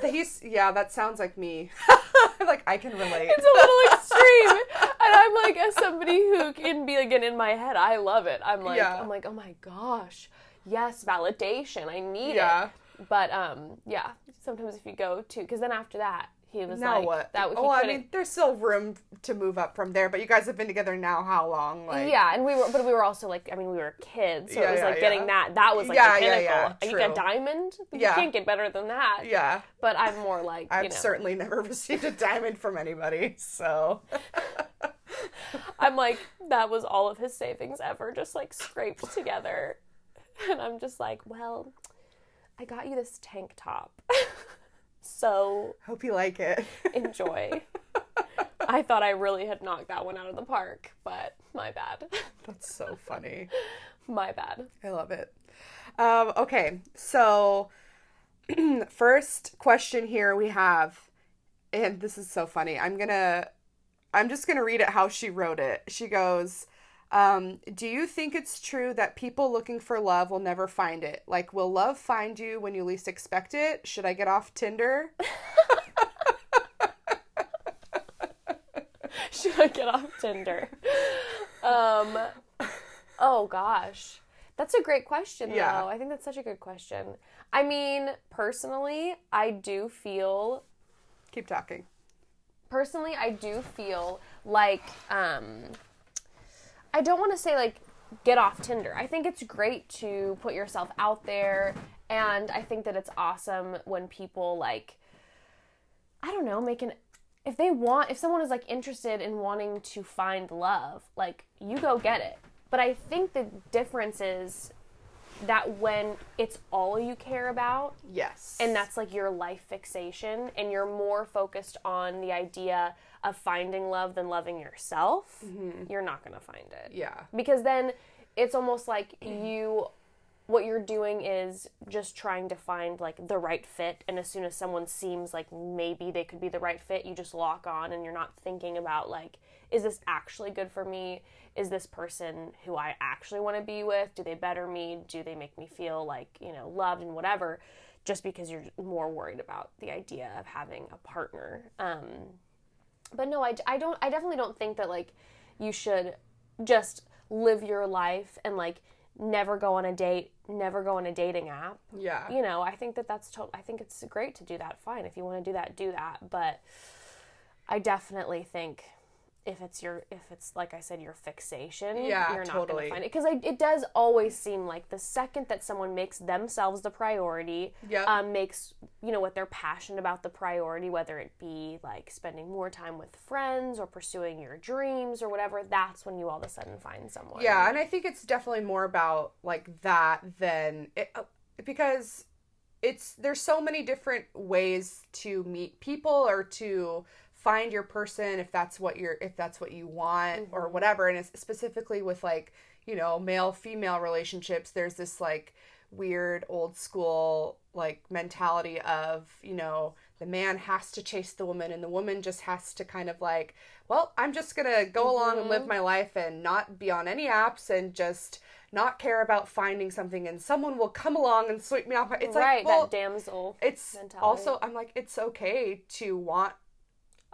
<laughs> he's yeah, that sounds like me. <laughs> like I can relate. it's a little <laughs> extreme. and I'm like, as somebody who can be again in my head, I love it. I'm like, Yeah. I'm like, oh my gosh, yes, validation. I need Yeah. it. But um, yeah. Sometimes if you go to, because then after that, he was now like, what? that he oh, I mean, there's still room to move up from there, but you guys have been together now how long? Like yeah, and we were, but we were also like, I mean, we were kids, so Yeah, it was yeah, like getting yeah. that. That was like Yeah, the pinnacle. yeah, Like, true. a diamond, you can't get better than that. Yeah. But I'm more like, I've you know, certainly never <laughs> received a diamond from anybody, so <laughs> I'm like, that was all of his savings ever, just like scraped together, and I'm just like, well, I got you this tank top, <laughs> so hope you like it. <laughs> enjoy. I thought I really had knocked that one out of the park, but my bad, <laughs> That's so funny. my bad. I love it. Um, okay, so <clears throat> first question here we have, and this is so funny. I'm gonna, I'm just gonna read it how she wrote it. She goes, um, "Do you think it's true that people looking for love will never find it? Like, will love find you when you least expect it? Should I get off Tinder?" <laughs> Should I get off Tinder? Um, oh gosh. That's a great question, Yeah. though. I think that's such a good question. I mean, personally, I do feel Keep talking. personally I do feel like um I don't want to say like get off Tinder. I think it's great to put yourself out there and I think that it's awesome when people like I don't know, make an if they want if someone is like interested in wanting to find love, like you go get it. But I think the difference is that when it's all you care about Yes. and that's like your life fixation and you're more focused on the idea of finding love than loving yourself mm-hmm. you're not going to find it yeah. because then it's almost like you what you're doing is just trying to find like the right fit and as soon as someone seems like maybe they could be the right fit you just lock on and you're not thinking about like is this actually good for me? Is this person who i actually want to be with do they better me? Do they make me feel like you know loved and whatever? Just because you're more worried about the idea of having a partner. Um but no I, I don't i definitely don't think that like you should just live your life and like never go on a date never go on a dating app. Yeah. you know i think that that's total. i think it's great to do that. Fine if you want to do that do that. But i definitely think if it's your if it's like i said your fixation Yeah, you're not totally. gonna find it because it does always seem like the second that someone makes themselves the priority Yep. um, makes you know what they're passionate about the priority whether it be like spending more time with friends or pursuing your dreams or whatever that's when you all of a sudden find someone Yeah, and I think it's definitely more about like that than it, uh, because it's there's so many different ways to meet people or to find your person if that's what you're if that's what you want or mm-hmm. whatever and it's specifically with like you know male female relationships there's this like weird old school like mentality of you know the man has to chase the woman and the woman just has to kind of like well i'm just gonna go along and live mm-hmm. my life and not be on any apps and just not care about finding something and someone will come along and sweep me off it's right, like well that damsel. it's mentality. also i'm like it's okay to want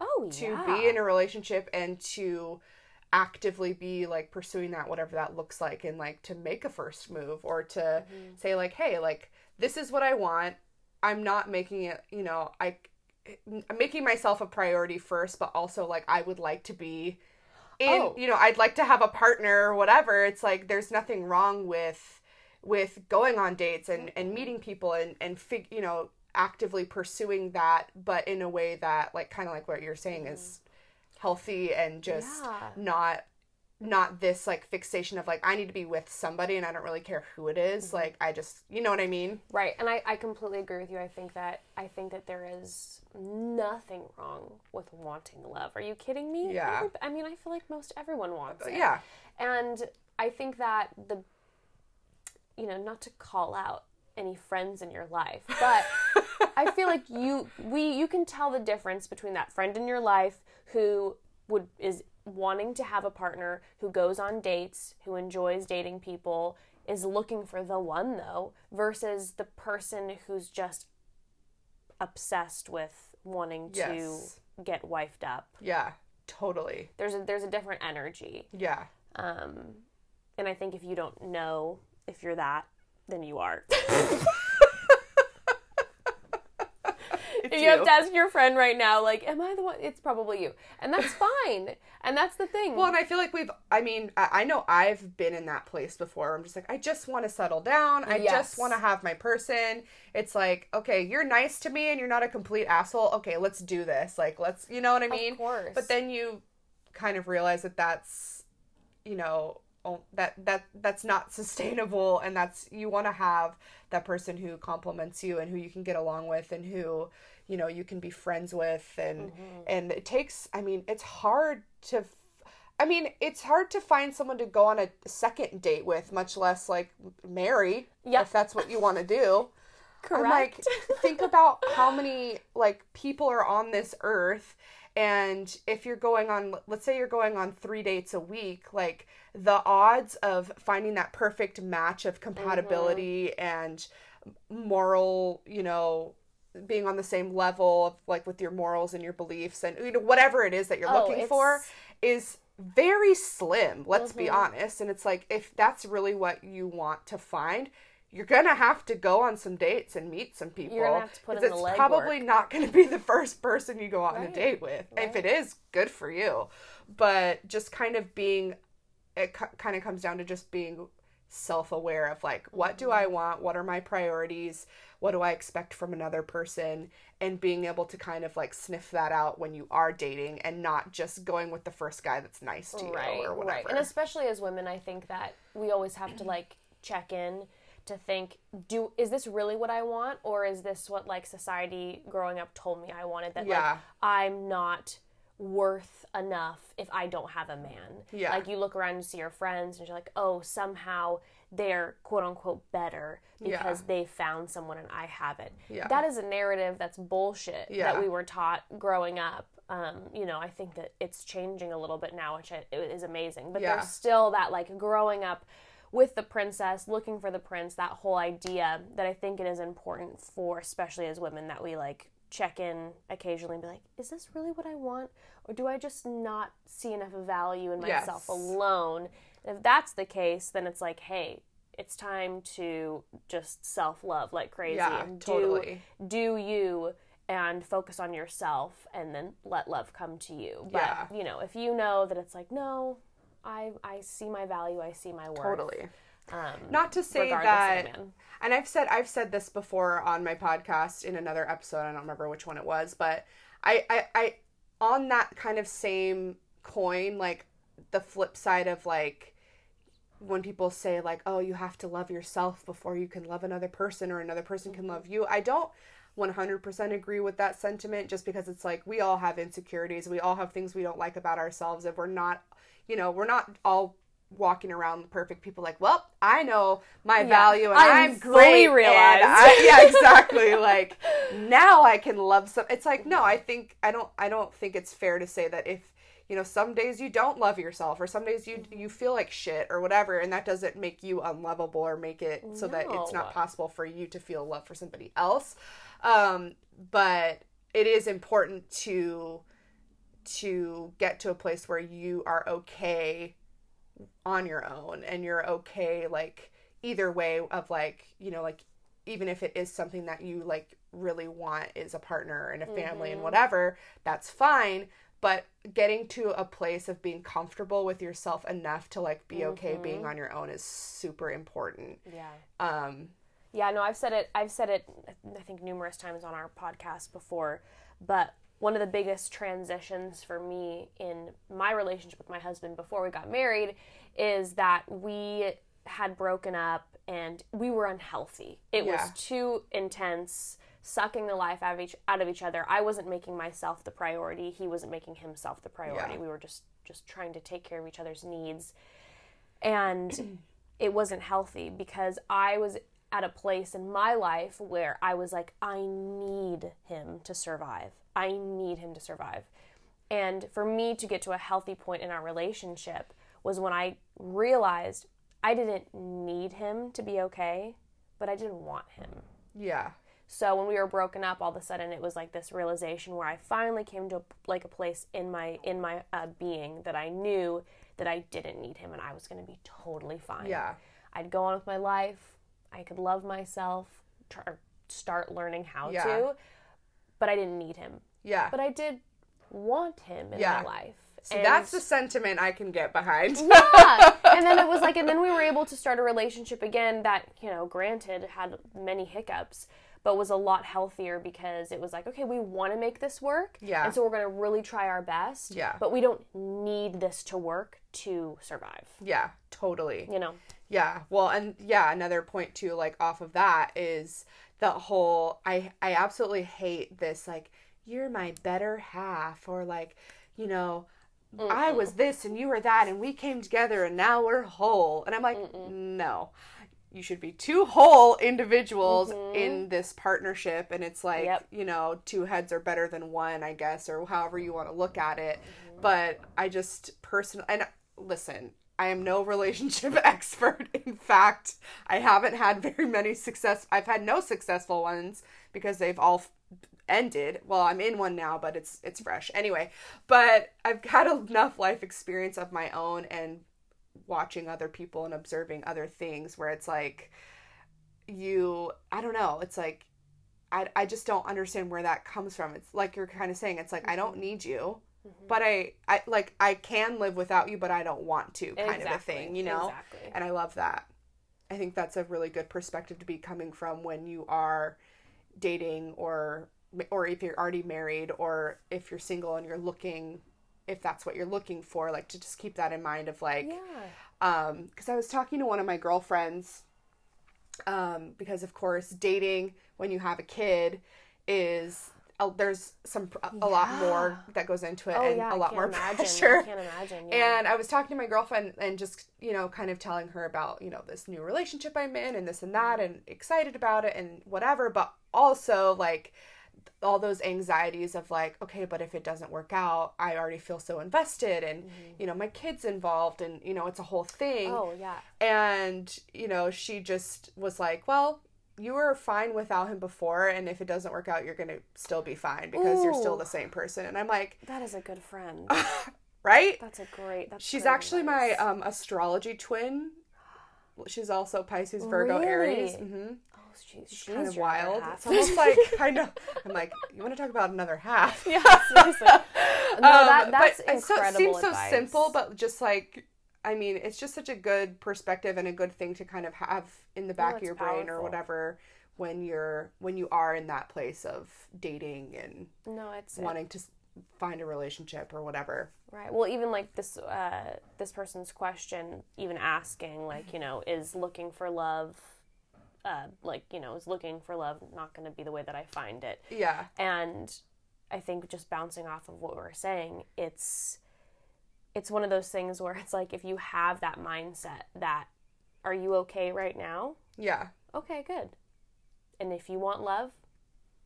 Oh to yeah. be in a relationship and to actively be like pursuing that whatever that looks like and like to make a first move or to Mm-hmm. say like hey like this is what i want i'm not making it you know i i'm making myself a priority first but also like i would like to be in Oh. you know i'd like to have a partner or whatever it's like there's nothing wrong with with going on dates and and meeting people and and fig, you know actively pursuing that but in a way that like kind of like what you're saying is healthy and just Yeah. not not this like fixation of like I need to be with somebody and I don't really care who it is. Mm-hmm. Like I just you know what I mean? Right, and I, I completely agree with you. I think that I think that there is nothing wrong with wanting love. Are you kidding me? Yeah. I mean, I feel like most everyone wants uh, it. Yeah. And I think that the, you know, not to call out any friends in your life, but <laughs> I feel like you we you can tell the difference between that friend in your life who would is wanting to have a partner who goes on dates, who enjoys dating people, is looking for the one though, versus the person who's just obsessed with wanting to get wifed up. Yeah. Totally. There's a there's a different energy. Yeah. Um, and I think if you don't know if you're that, then you are. <laughs> It's if you have to ask your friend right now, like, am I the one? It's probably you. And that's <laughs> fine. and that's the thing. Well, and I feel like we've, I mean, I, I know I've been in that place before. I'm just like, I just want to settle down. I Yes. just want to have my person. It's like, okay, you're nice to me and you're not a complete asshole. Okay, let's do this. Like, let's, you know what I mean? Of course. But then you kind of realize that that's, you know, oh, that that that's not <laughs> sustainable and that's you want to have that person who compliments you and who you can get along with and who you know you can be friends with and mm-hmm. and it takes i mean it's hard to I mean it's hard to find someone to go on a second date with much less like marry Yep. if that's what you want to do correct. <laughs> I'm like, <laughs> think about how many like people are on this earth, and if you're going on, let's say you're going on three dates a week, like the odds of finding that perfect match of compatibility mm-hmm. and moral, you know, being on the same level of like with your morals and your beliefs and you know whatever it is that you're Oh, looking for is very slim let's be Mm-hmm. honest. And it's like if that's really what you want to find you're gonna have to go on some dates and meet some people You're gonna have to put 'cause in the it's probably not gonna be the first person you go on a date with. If it is good for you. But just kind of being it kind of comes down to just being self-aware of like what do Mm-hmm. i want? What are my priorities what do i expect from another person and being able to kind of like sniff that out when you are dating and not just going with the first guy that's nice to you right, or whatever right. And especially as women, I think that we always have to like check in to think, do is this really what I want, or is this what like society growing up told me I wanted? That Yeah. like I'm not worth enough if I don't have a man. Yeah. Like you look around and see your friends and you're like, oh, somehow they're quote unquote better because Yeah. they found someone and I haven't. Yeah. That is a narrative that's bullshit Yeah. that we were taught growing up. Um, you know, I think that it's changing a little bit now, which is amazing. But there's still that like growing up with the princess, looking for the prince, that whole idea that I think it is important for, especially as women, that we like check in occasionally and be like, is this really what I want? Or do I just not see enough value in myself Yes. alone? And if that's the case, then it's like, hey, it's time to just self love like crazy Yeah, and totally. do do you and focus on yourself and then let love come to you. But Yeah. you know, if you know that it's like, no, I I see my value, I see my worth. totally Um, not to say that of the man. and I've said I've said this before on my podcast in another episode. I don't remember which one it was, but I I, I on that kind of same coin, like the flip side of like when people say like, "Oh, you have to love yourself before you can love another person or another person can love mm-hmm. you." I don't 100% agree with that sentiment just because it's like we all have insecurities. We all have things we don't like about ourselves and we're not, you know, we're not all walking around with perfect people like, well, I know my Yeah. value and I'm I'm, fully great. realized. I- <laughs> yeah, exactly. like now I can love some. It's like no, I think I don't. I don't think it's fair to say that if you know some days you don't love yourself or some days you you feel like shit or whatever, and that doesn't make you unlovable or make it so that it's not possible for you to feel love for somebody else. Um, but it is important to to get to a place where you are okay on your own and you're okay like either way of like you know like even if it is something that you like really want is a partner and a family and whatever that's fine but getting to a place of being comfortable with yourself enough to like be okay being on your own is super important Yeah. um Yeah, no, I've said it. I've said it. I think numerous times on our podcast before. But one of the biggest transitions for me in my relationship with my husband before we got married is that we had broken up and we were unhealthy. It Yeah. was too intense, sucking the life out of each out of each other. I wasn't making myself the priority. He wasn't making himself the priority. Yeah. We were just just trying to take care of each other's needs and <clears throat> it wasn't healthy because I was at a place in my life where I was like, I need him to survive. I need him to survive. And for me to get to a healthy point in our relationship was when I realized I didn't need him to be okay, but I didn't want him. yeah So when we were broken up, all of a sudden it was like this realization where I finally came to like a place in my in my uh, being that I knew that I didn't need him and I was going to be totally fine. yeah I'd go on with my life. I could love myself, or start learning how Yeah. to, but I didn't need him. yeah But I did want him in Yeah. my life. See, that's the sentiment i can get behind yeah. <laughs> And then it was like, and then we were able to start a relationship again that, you know, granted had many hiccups, but was a lot healthier because it was like, okay, we want to make this work. Yeah. And so we're going to really try our best. Yeah. But we don't need this to work to survive, yeah totally you know? Yeah. Well, and yeah, another point too, like off of that is the whole I I absolutely hate this like you're my better half or like, you know, I was this and you were that and we came together and now we're whole. And I'm like, no. You should be two whole individuals mm-hmm. in this partnership and it's like, Yep. you know, two heads are better than one, I guess, or however you want to look at it. Mm-hmm. But I just personally and listen, I am no <laughs> relationship <laughs> expert. In fact, I haven't had very many success. I've had no successful ones because they've all ended. Well, I'm in one now, but it's it's fresh. Anyway, but I've had <laughs> enough life experience of my own and watching other people and observing other things where it's like you I don't know, it's like I, I just don't understand where that comes from. It's like you're kind of saying it's like I don't mm-hmm. need you, mm-hmm. but I I like I can live without you, but I don't want to kind of a thing, you know? Exactly. And I love that. I think that's a really good perspective to be coming from when you are dating or or if you're already married or if you're single and you're looking if that's what you're looking for like to just keep that in mind of like Yeah. um because i was talking to one of my girlfriends um because of course dating when you have a kid is uh, there's some a, a lot more that goes into it Oh and yeah, a lot more imagine. pressure I can't imagine. Yeah. and I was talking to my girlfriend and just, you know, kind of telling her about, you know, this new relationship I'm in and this and that and excited about it and whatever, but also like all those anxieties of like, okay, but if it doesn't work out, I already feel so invested and, you know, my kid's involved and, you know, it's a whole thing. oh yeah. And, you know, she just was like, well, you were fine without him before, and if it doesn't work out, you're going to still be fine because you're still the same person. And I'm like, That is a good friend. <laughs> right? That's a great. That's She's actually my um astrology twin. She's also Pisces, Virgo, Aries. Really? hmm Oh, she's, she's Kind of wild. It's almost like kind of. <laughs> I'm like, you want to talk about another half? yeah, <laughs> seriously. <laughs> No, that, Um, that's but it's so, it incredible seems so simple, but just like. I mean, it's just such a good perspective and a good thing to kind of have in the back of your brain or whatever when you're when you are in that place of dating and no, it's it. wanting to find a relationship or whatever. Right. Well, even like this uh, this person's question, even asking like you know, is looking for love, uh, like you know, is looking for love not going to be the way that I find it? Yeah. And I think just bouncing off of what we are saying, it's it's one of those things where it's like if you have that mindset that are you okay right now? Yeah. Okay, good. And if you want love,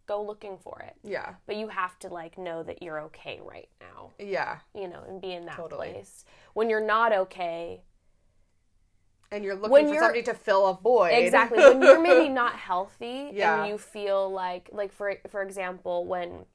go looking for it. Yeah. But you have to like know that you're okay right now, Yeah. you know, and be in that Totally. place. When you're not okay, And you're looking When for you're- somebody to fill a void. exactly when you're maybe <laughs> not healthy Yeah. and you feel like like for for example when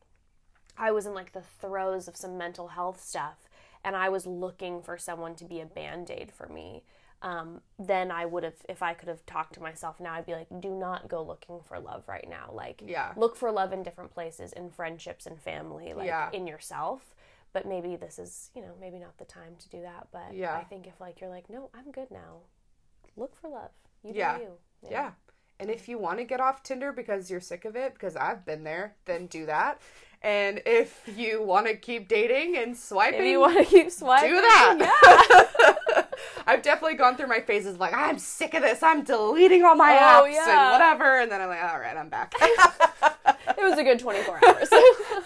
i was in like the throes of some mental health stuff and i was looking for someone to be a band-aid for me um, then i would have if i could have talked to myself now i'd be like do not go looking for love right now like Yeah. look for love in different places in friendships and family like Yeah. in yourself but maybe this is you know maybe not the time to do that but Yeah. i think if like you're like no i'm good now look for love you Yeah. do you Yeah. And if you want to get off Tinder because you're sick of it, because I've been there, then do that. And if you want to keep dating and swiping, If you want to keep swiping, do that. Yeah. <laughs> I've definitely gone through my phases like I'm sick of this. I'm deleting all my Oh, apps yeah. and whatever, and then I'm like, all right, I'm back. <laughs> it was a good 24 <laughs> hours.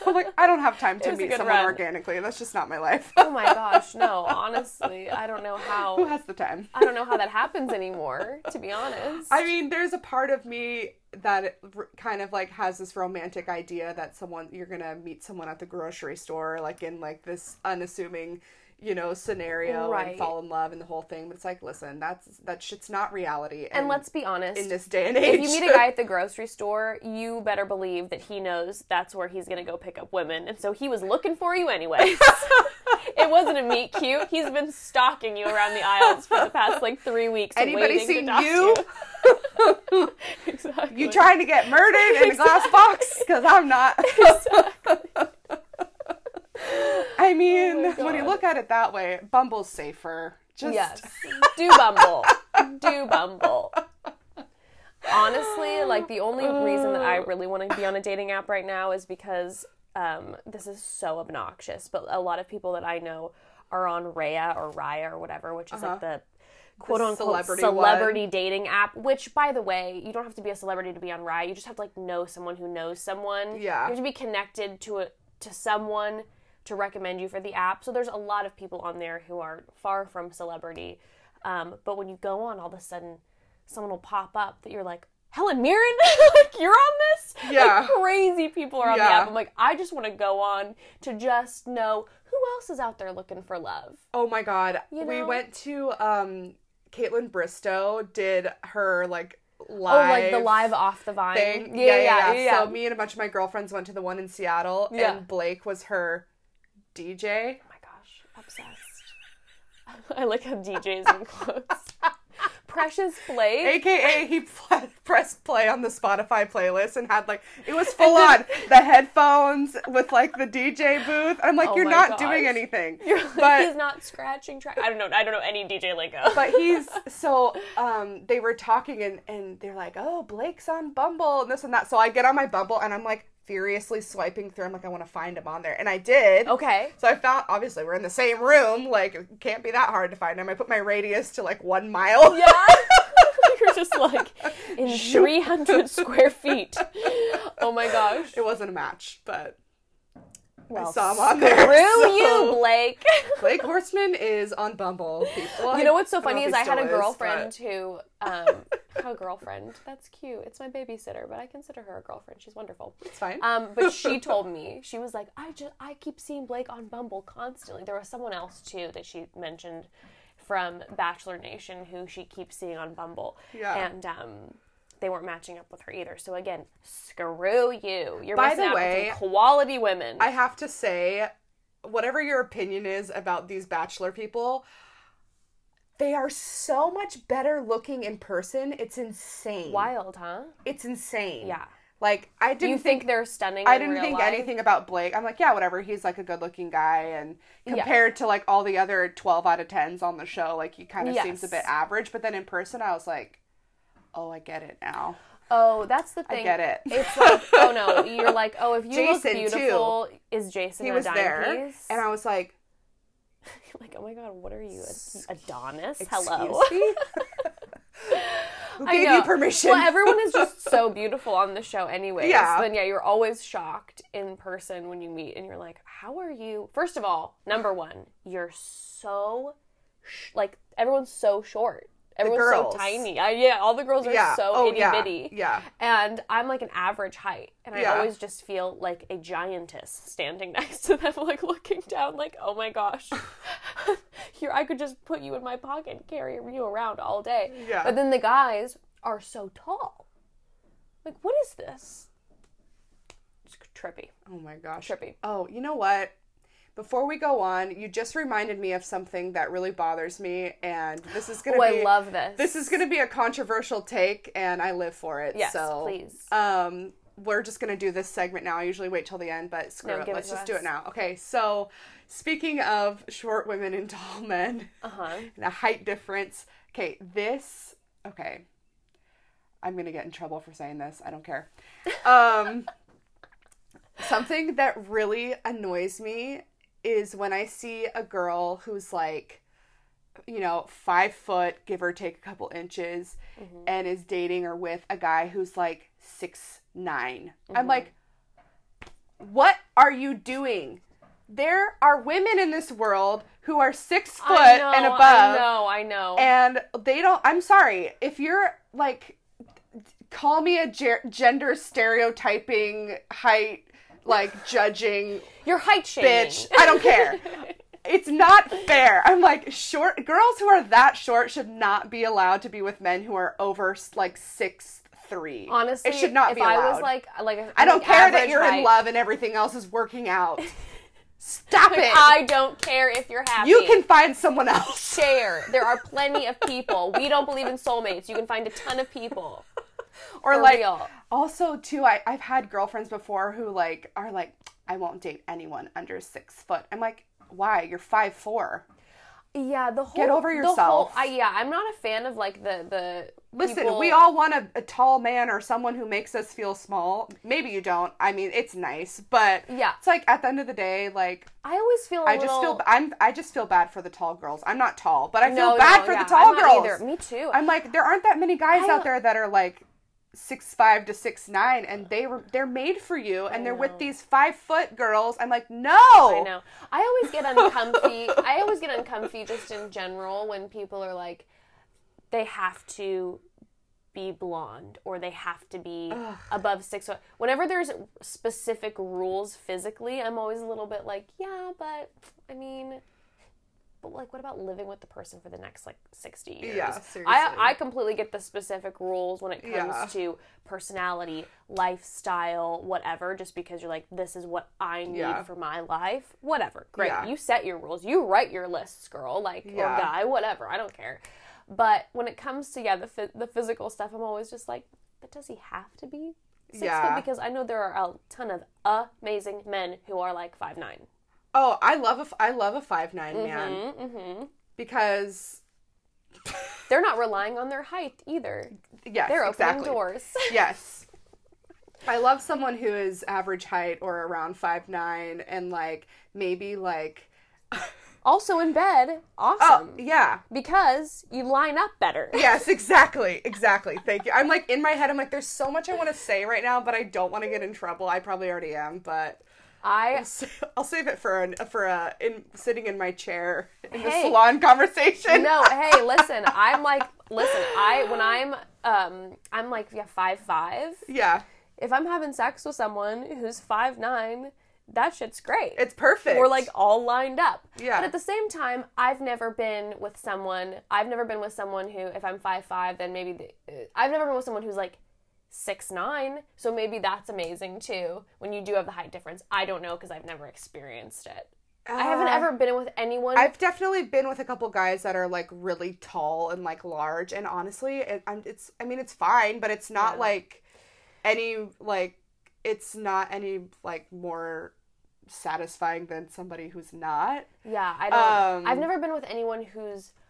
I'm like, I don't have time to meet someone run. organically. That's just not my life. oh my gosh, no. Honestly, I don't know how. <laughs> Who has the time? I don't know how that happens anymore. To be honest. I mean, there's a part of me that kind of like has this romantic idea that someone you're gonna meet someone at the grocery store, like in like this unassuming, you know, scenario Right. and fall in love and the whole thing. But it's like, listen, that's that shit's not reality. and let's be honest. in this day and age, if you meet a guy <laughs> at the grocery store, you better believe that he knows that's where he's gonna go pick up women, and so he was looking for you anyway. <laughs> it wasn't a meet cute. He's been stalking you around the aisles for the past like three weeks. anybody waiting to seen to you? <laughs> exactly. You trying to get murdered in a glass box? Because I'm not. I mean, Oh when you look at it that way, Bumble's safer. Just Yes. <laughs> Do Bumble. Do Bumble. Honestly, like the only reason that I really want to be on a dating app right now is because um, this is so obnoxious. But a lot of people that I know are on Raya or Raya or whatever, which is like the quote unquote celebrity celebrity, dating app. Which, by the way, you don't have to be a celebrity to be on Raya. You just have to like know someone who knows someone. Yeah. You have to be connected to a to someone to recommend you for the app. So there's a lot of people on there who are far from celebrity. Um, but when you go on, all of a sudden, someone will pop up that you're like, Helen Mirren, <laughs> like you're on this. Yeah. like, crazy people are on the app. I'm like, I just want to go on to just know who else is out there looking for love. Oh my god. You We went to um Kaitlyn Bristowe did her like live. Oh, like the live off the vine thing. Yeah, yeah, yeah. So me and a bunch of my girlfriends went to the one in Seattle Yeah. and Blake was her DJ. oh my gosh, obsessed. <laughs> I like how DJs in quotes. <laughs> Precious Blake. AKA he pl- pressed play on the Spotify playlist and had like it was <laughs> full on the headphones with like the DJ booth. I'm like, Oh you're not gosh. doing anything. You're like, but he's not scratching track. I don't know. I don't know any DJ lingo. but he's so um they were talking and and they're like oh blake's on bumble and this and that so i get on my bumble and i'm like furiously swiping through i'm like i want to find him on there and i did okay. so i found obviously we're in the same room like it can't be that hard to find him i put my radius to like one mile Yeah. <laughs> You're just like in <laughs> 300 square feet. <laughs> Oh my gosh. it wasn't a match but Well, saw him on there, Screw so- you, Blake. <laughs> blake Horstmann is on bumble people You know what's so funny if is I had a still is, girlfriend but- who, <laughs> um, a girlfriend. That's cute. It's my babysitter, but I consider her a girlfriend. She's wonderful. it's fine Um, but she <laughs> told me she was like, I just I keep seeing Blake on Bumble constantly. There was someone else too that she mentioned from Bachelor Nation who she keeps seeing on Bumble. Yeah. and um, they weren't matching up with her either. So again, screw you. You're By the way, quality women. I have to say, whatever your opinion is about these bachelor people, they are so much better looking in person. It's insane. Wild, huh? It's insane. Yeah. Like I didn't You think, think they're stunning? I didn't think life? anything about Blake. I'm like, yeah, whatever. He's like a good looking guy and Yeah. compared to like all the other 12 out of 10s on the show, like he kind of seems a bit average, but then in person I was like, "Oh, I get it now." Oh, that's the thing. I get it. It's like, oh no, <laughs> you're like, oh, if you Jason, look too. beautiful, is Jason He a was there piece? and I was like, <laughs> like, oh my god, what are you, Adonis? "Excuse Hello. me?" <laughs> Who I gave you permission? Well, everyone is just so beautiful on the show, anyways. Yeah. Then yeah, you're always shocked in person when you meet, and you're like, "How are you?" First of all, number one, you're so sh- like everyone's so short. Everyone's so tiny. I, yeah, all the girls are yeah. so oh, itty yeah. bitty. Yeah. And I'm like an average height, and I Yeah. always just feel like a giantess standing <laughs> next to them, like looking down, like, oh my gosh, <laughs> here I could just put you in my pocket and carry you around all day. Yeah. But then the guys are so tall. Like, what is this? It's trippy. Oh my gosh. Trippy. Oh, you know what? Before we go on, you just reminded me of something that really bothers me, and this is gonna Oh, be I love this. this is gonna be a controversial take, and I live for it. Yes, so please. Um, we're just gonna do this segment now. I usually wait till the end, but screw No, it. Let's just do it now. Okay, so speaking of short women and tall men, Uh huh. <laughs> and a height difference. Okay, this. Okay, I'm gonna get in trouble for saying this. I don't care. <laughs> Um, something that really annoys me is when I see a girl who's like, you know, five foot, give or take a couple inches, mm-hmm. and is dating or with a guy who's like six nine. I'm mm-hmm. like, what are you doing? There are women in this world who are six foot know, and above I know, I know. and they don't i'm sorry if you're like call me a ge- gender stereotyping height like judging You're height shaming. bitch i don't care <laughs> it's not fair i'm like short girls who are that short should not be allowed to be with men who are over like six three Honestly, it should not if be allowed. I was like, like i don't like care that you're in love and everything else is working out stop it I don't care if you're happy. you can find someone else share. There are <laughs> plenty of people. We don't believe in soulmates. You can find a ton of people. <laughs> or For like real. also too I, i've had girlfriends before who like are like i won't date anyone under six foot i'm like why you're five four Yeah, the whole Get over the yourself. whole- I, yeah, I'm not a fan of like the the. listen people- we all want a, a tall man or someone who makes us feel small maybe you don't i mean it's nice but Yeah. it's like at the end of the day like I always feel. I i just feel i'm i just feel bad for the tall girls i'm not tall but i feel no, bad no, for yeah, the tall I'm not girls Either. Me too. i'm like there aren't that many guys out there that are like six five to six nine and they were they're made for you and they're with these five foot girls i'm like no I know. I always get uncomfy. <laughs> I always get uncomfy just in general when people are like, they have to be blonde or they have to be above six foot. Whenever there's specific rules physically, I'm always a little bit like, yeah, but I mean, but like, what about living with the person for the next like sixty years? Yeah, seriously. I I completely get the specific rules when it comes Yeah. to personality, lifestyle, whatever. Just because you're like, this is what I need Yeah. for my life, whatever. Great, Yeah. you set your rules. You write your lists, girl. Like or guy, whatever. I don't care. But when it comes to yeah, the phy- the physical stuff, I'm always just like, but does he have to be six foot? Because I know there are a ton of amazing men who are like five nine. Oh, I love a I love a five nine man Mm-hmm. because They're not relying on their height either. yes, They're opening exactly. doors. <laughs> Yes, I love someone who is average height or around five nine and like maybe like <laughs> Also in bed, oh awesome. yeah Because you line up better. <laughs> yes exactly exactly thank you I'm like in my head I'm like there's so much I want to say right now but I don't want to get in trouble I probably already am but I I'll save it for an for a in sitting in my chair in the salon conversation no, hey, listen. I'm like, listen. I when I'm um, I'm like yeah five five. yeah If I'm having sex with someone who's five nine, that shit's great. it's perfect We're like all lined up. Yeah. But at the same time, I've never been with someone. I've never been with someone who, if I'm five five, then maybe the, I've never been with someone who's like six nine. So maybe that's amazing too. When you do have the height difference, I don't know because I've never experienced it. I haven't Uh, ever been with anyone. I've definitely been with a couple guys that are like really tall and like large, and honestly, it, I'm, it's I mean it's fine, but it's not Yeah. like any like it's not any like more satisfying than somebody who's not. Yeah, I don't. Um, I've never been with anyone who's uh,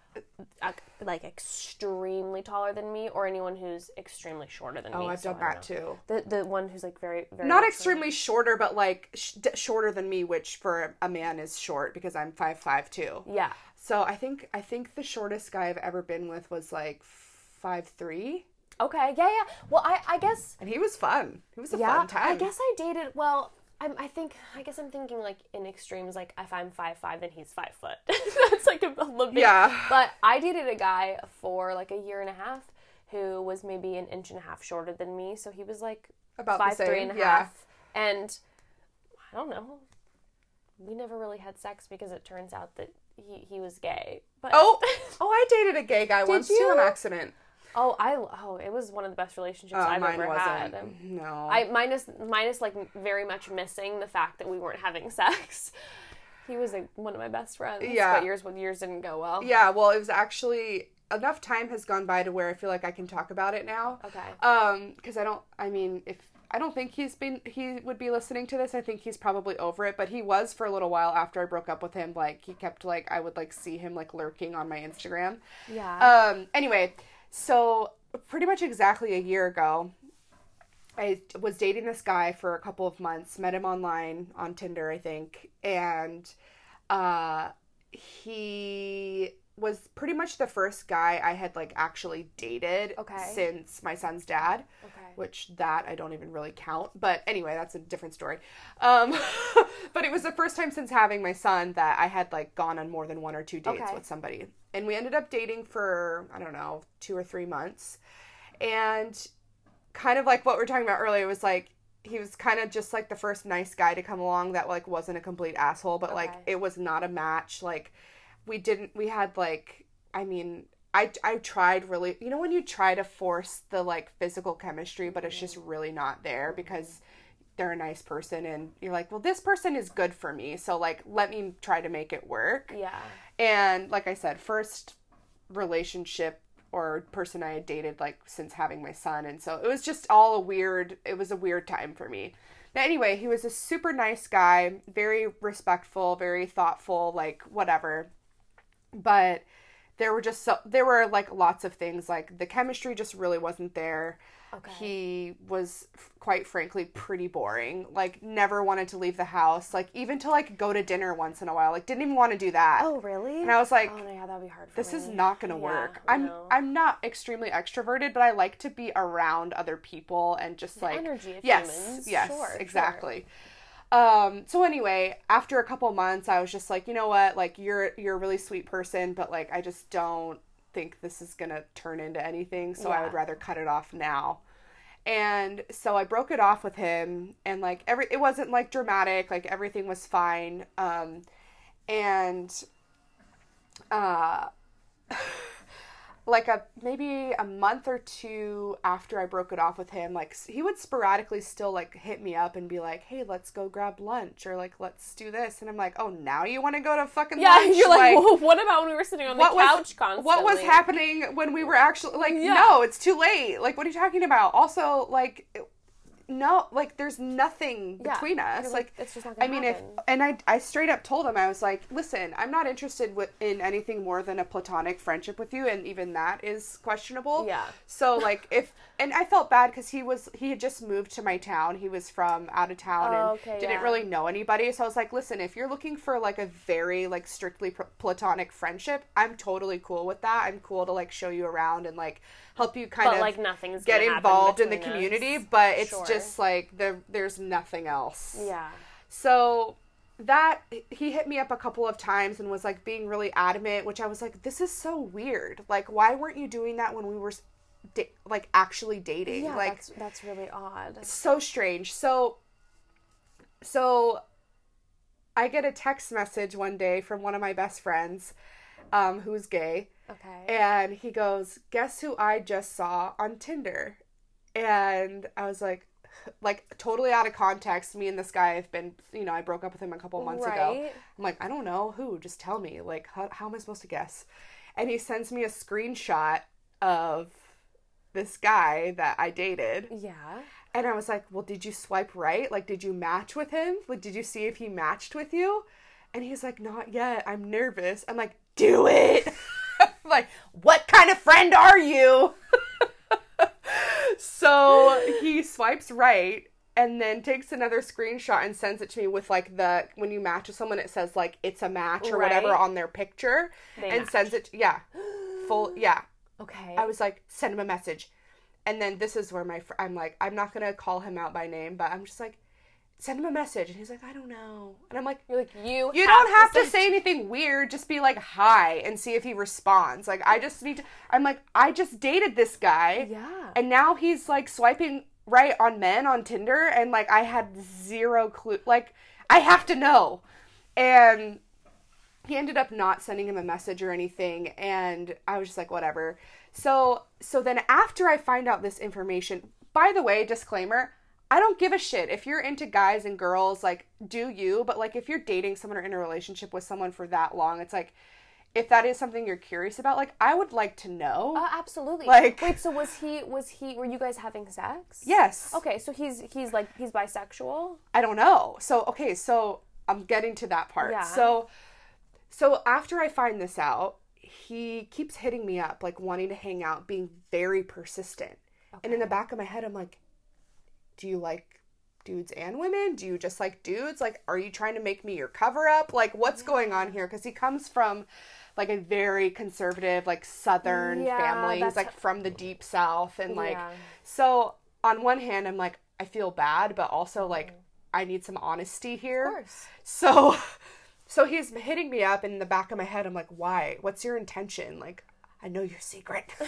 Uh, like extremely taller than me, or anyone who's extremely shorter than oh, me. Oh, I've so done that too. The the one who's like very very Not extremely shorter, but like sh- d- shorter than me, which for a man is short because I'm five five too. Yeah. So I think I think the shortest guy I've ever been with was like five three, Okay, yeah, yeah. Well, I, I guess, and he was fun. It was a yeah. fun time. I guess I dated. Well, I'm, I think, I guess I'm thinking like in extremes. Like if I'm five five, then he's five foot. <laughs> That's like a, a little bit. Yeah. But I dated a guy for like a year and a half who was maybe an inch and a half shorter than me. So he was like About five three and a yeah. half. And I don't know. We never really had sex because it turns out that he, he was gay. But Oh, <laughs> oh, I dated a gay guy once too you? on accident. Oh, I oh, it was one of the best relationships Oh, I've ever wasn't. had. No. I minus minus like very much missing the fact that we weren't having <laughs> sex. He was like one of my best friends. Yeah. but yours yours didn't go well. yeah, well, it was actually enough time has gone by to where I feel like I can talk about it now. Okay. Um, because I don't. I mean, if I don't think he's been, he would be listening to this. I think he's probably over it. But he was for a little while after I broke up with him. Like he kept like I would like see him like lurking on my Instagram. Yeah. Um. Anyway, so pretty much exactly a year ago, I was dating this guy for a couple of months. Met him online on Tinder, I think, and uh, he was pretty much the first guy I had like actually dated Okay. since my son's dad okay. which that I don't even really count. But anyway, that's a different story. Um, <laughs> but it was the first time since having my son that I had like gone on more than one or two dates Okay. with somebody. And we ended up dating for, I don't know, two or three months. And kind of like what we are talking about earlier was like, he was kind of just like the first nice guy to come along that like wasn't a complete asshole, but like it was not a match. Like we didn't, we had like, I mean, I, I tried really you know when you try to force the like physical chemistry but it's just really not there because they're a nice person and you're like well this person is good for me so like let me try to make it work. Yeah. and like i said first relationship or person i had dated like since having my son and so it was just all a weird it was a weird time for me. But anyway he was a super nice guy very respectful very thoughtful like whatever. But there were just so there were like lots of things like the chemistry just really wasn't there Okay. he was f- quite frankly pretty boring like never wanted to leave the house like even to like go to dinner once in a while like didn't even want to do that Oh really? and i was like oh yeah, that'd be hard for this me. is not going to Yeah, work I i'm know. i'm not extremely extroverted but i like to be around other people and just The like energy of yes humans. yes Sure, sure. exactly um so anyway after a couple months i was just like you know what like you're you're a really sweet person but like i just don't think this is gonna turn into anything so i would rather cut it off now. And so i broke it off with him and like every it wasn't like dramatic like everything was fine um and uh <laughs> like a maybe a month or two after I broke it off with him, like he would sporadically still like hit me up and be like, "Hey, let's go grab lunch," or like, "Let's do this," and I'm like, "Oh, now you want to go to fucking Yeah, <laughs> lunch?" you're like, well, what about when we were sitting on the couch was constantly? what was happening when we were actually like, Yeah. no, it's too late. Like, what are you talking about? Also, like, it- no, like, there's nothing Yeah. between us. Like, it's just not I mean, happen. if and I I straight up told him I was like, listen, I'm not interested in anything more than a platonic friendship with you, and even that is questionable. Yeah. So like if and I felt bad because he was he had just moved to my town. He was from out of town Oh, and okay, didn't yeah. really know anybody. So I was like, listen, if you're looking for like a very like strictly pr- platonic friendship, I'm totally cool with that. I'm cool to like show you around and like help you kind but of like nothing's get involved in the between community, but it's Sure. just like the there's nothing else. yeah. So that he hit me up a couple of times and was like being really adamant, which I was like, this is so weird. Like, why weren't you doing that when we were da- like actually dating? Yeah, like, that's that's really odd. so strange. So, so I get a text message one day from one of my best friends, um, who's gay, Okay. and he goes, "Guess who I just saw on Tinder?" And I was like, like totally out of context. Me and this guy have been, you know, I broke up with him a couple months ago. I'm like, I don't know who. Just tell me. Like, how, how am I supposed to guess? And he sends me a screenshot of this guy that I dated. yeah. And I was like, well, did you swipe right? Like, did you match with him? Like, did you see if he matched with you? And he's like, not yet. I'm nervous. I'm like, do it. <laughs> I'm like, what kind of friend are you? <laughs> so he swipes right and then takes another screenshot and sends it to me with like the when you match with someone it says like it's a match or whatever on their picture They and match. sends it yeah full yeah Okay. I was like, send him a message. And then this is where my fr- I'm like, I'm not gonna call him out by name, but I'm just like, send him a message. And he's like, I don't know. And I'm like, You're like you. you don't have to say- say anything weird. Just be like hi and see if he responds. Like I just need to. I'm like I just dated this guy. Yeah. And now he's like swiping right on men on Tinder, and like I had zero clue. Like I have to know. And he ended up not sending him a message or anything, and I was just like whatever. So so then after I find out this information, by the way, disclaimer. I don't give a shit if you're into guys and girls, like, do you? But, like, if you're dating someone or in a relationship with someone for that long, it's like, if that is something you're curious about, like, I would like to know. Uh, absolutely. Like- wait. So was he? Was he? Were you guys having sex? yes. Okay. So he's he's like he's bisexual. I don't know. So okay, so I'm getting to that part. Yeah. So so after I find this out, he keeps hitting me up like wanting to hang out, being very persistent. And in the back of my head I'm like, do you like dudes and women? Do you just like dudes? Like are you trying to make me your cover up? Like what's going on here? Cuz he comes from like a very conservative like southern Yeah, family. He's like from the deep south and like Yeah. so on one hand I'm like I feel bad, but also like mm. I need some honesty here. Of course. So <laughs> so he's hitting me up in the back of my head I'm like, "Why? What's your intention?" Like, I know your secret. <laughs>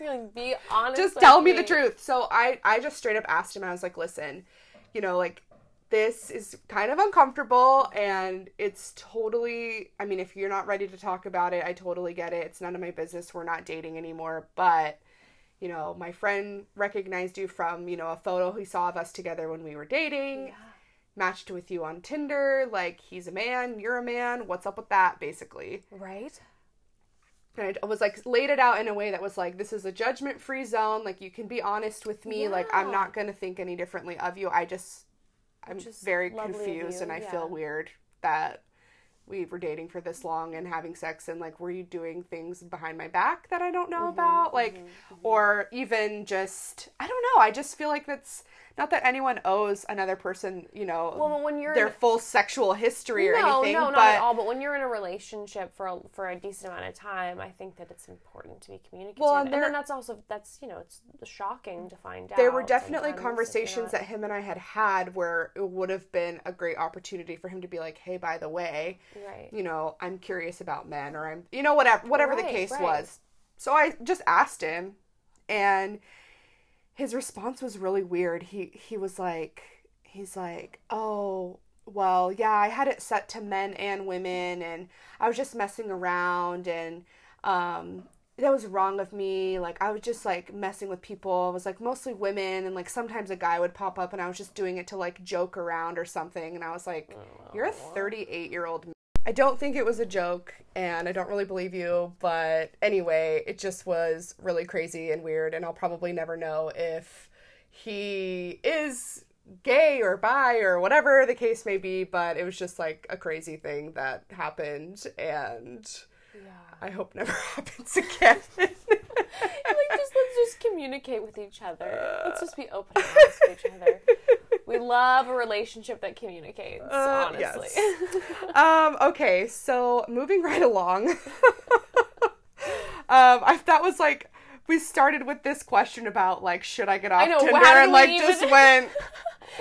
Like be honest. just tell me the truth. So I I just straight up asked him. I was like, "Listen, you know, like this is kind of uncomfortable and it's totally I mean, if you're not ready to talk about it, I totally get it. It's none of my business. We're not dating anymore, but you know, my friend recognized you from, you know, a photo he saw of us together when we were dating. Matched with you on Tinder, like he's a man, you're a man. What's up with that basically? Right. And I was like laid it out in a way that was like, this is a judgment free zone. Like you can be honest with me. Like I'm not gonna think any differently of you. I just I'm Just very confused and I yeah. feel weird that we were dating for this long and having sex and like were you doing things behind my back that I don't know Mm-hmm, about? Like or even just I don't know. I just feel like that's not that anyone owes another person, you know, Well, when you're their in, full sexual history or no, anything. no, but not at all. But when you're in a relationship for a, for a decent amount of time, I think that it's important to be communicative. Well, and and, then that's also that's you know it's shocking to find out. there were definitely sometimes if you're conversations that him and I had had where it would have been a great opportunity for him to be like, "Hey, by the way, right. you know, I'm curious about men or I'm, you know, whatever whatever the case right. was." So I just asked him and his response was really weird. He he was like he's like, "Oh, well, yeah, I had it set to men and women and I was just messing around and um that was wrong of me. Like I was just like messing with people. It was like mostly women and like sometimes a guy would pop up and I was just doing it to like joke around or something and I was like, "You're a 38-year-old I don't think it was a joke, and I don't really believe you, but anyway, it just was really crazy and weird, and I'll probably never know if he is gay or bi or whatever the case may be, but it was just like a crazy thing that happened, and Yeah. I hope never <laughs> happens again. like just let's just communicate with each other. Let's just be open and honest with each other. <laughs> We love a relationship that communicates. Uh, honestly. um, okay, so moving right along. <laughs> um, I that was like we started with this question about like should I get off know, Tinder and like even- just went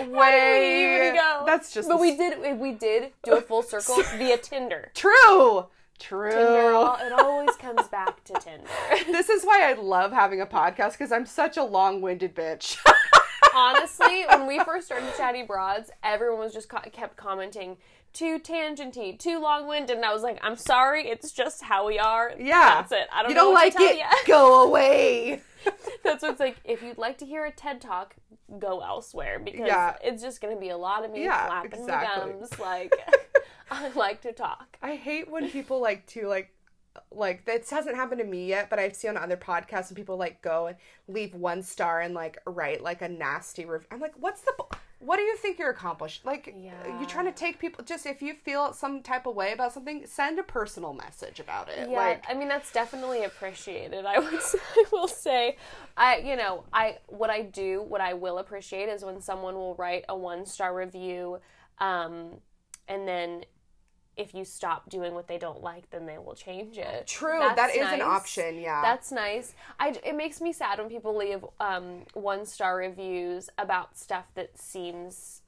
way we even go? that's just But we did. We did do a full circle via Tinder. true. True. Tinder. It always comes back to Tinder. <laughs> this is why I love having a podcast because I'm such a long-winded bitch. <laughs> Honestly, when we first started Chatty Broads, everyone was just co- kept commenting too tangenty, too long-winded, and I was like, I'm sorry, it's just how we are. yeah. that's it. I don't you know don't what like to tell it? Go away. <laughs> That's what it's like. If you'd like to hear a TED talk, go elsewhere because Yeah. it's just going to be a lot of me Yeah, flapping exactly. my gums. Like, <laughs> I like to talk. I hate when people like to like like this hasn't happened to me yet, but I've seen on other podcasts when people like go and leave one star and like write like a nasty review. I'm like, what's the what do you think you're accomplished? Like Yeah. you're trying to take people just if you feel some type of way about something, send a personal message about it. Yeah, Like I mean that's definitely appreciated. I would <laughs> I will say, I you know I what I do what I will appreciate is when someone will write a one star review, um, and then if you stop doing what they don't like, then they will change it. True, That's that is an option. Yeah, That's nice. I, it makes me sad when people leave um, one star reviews about stuff that seems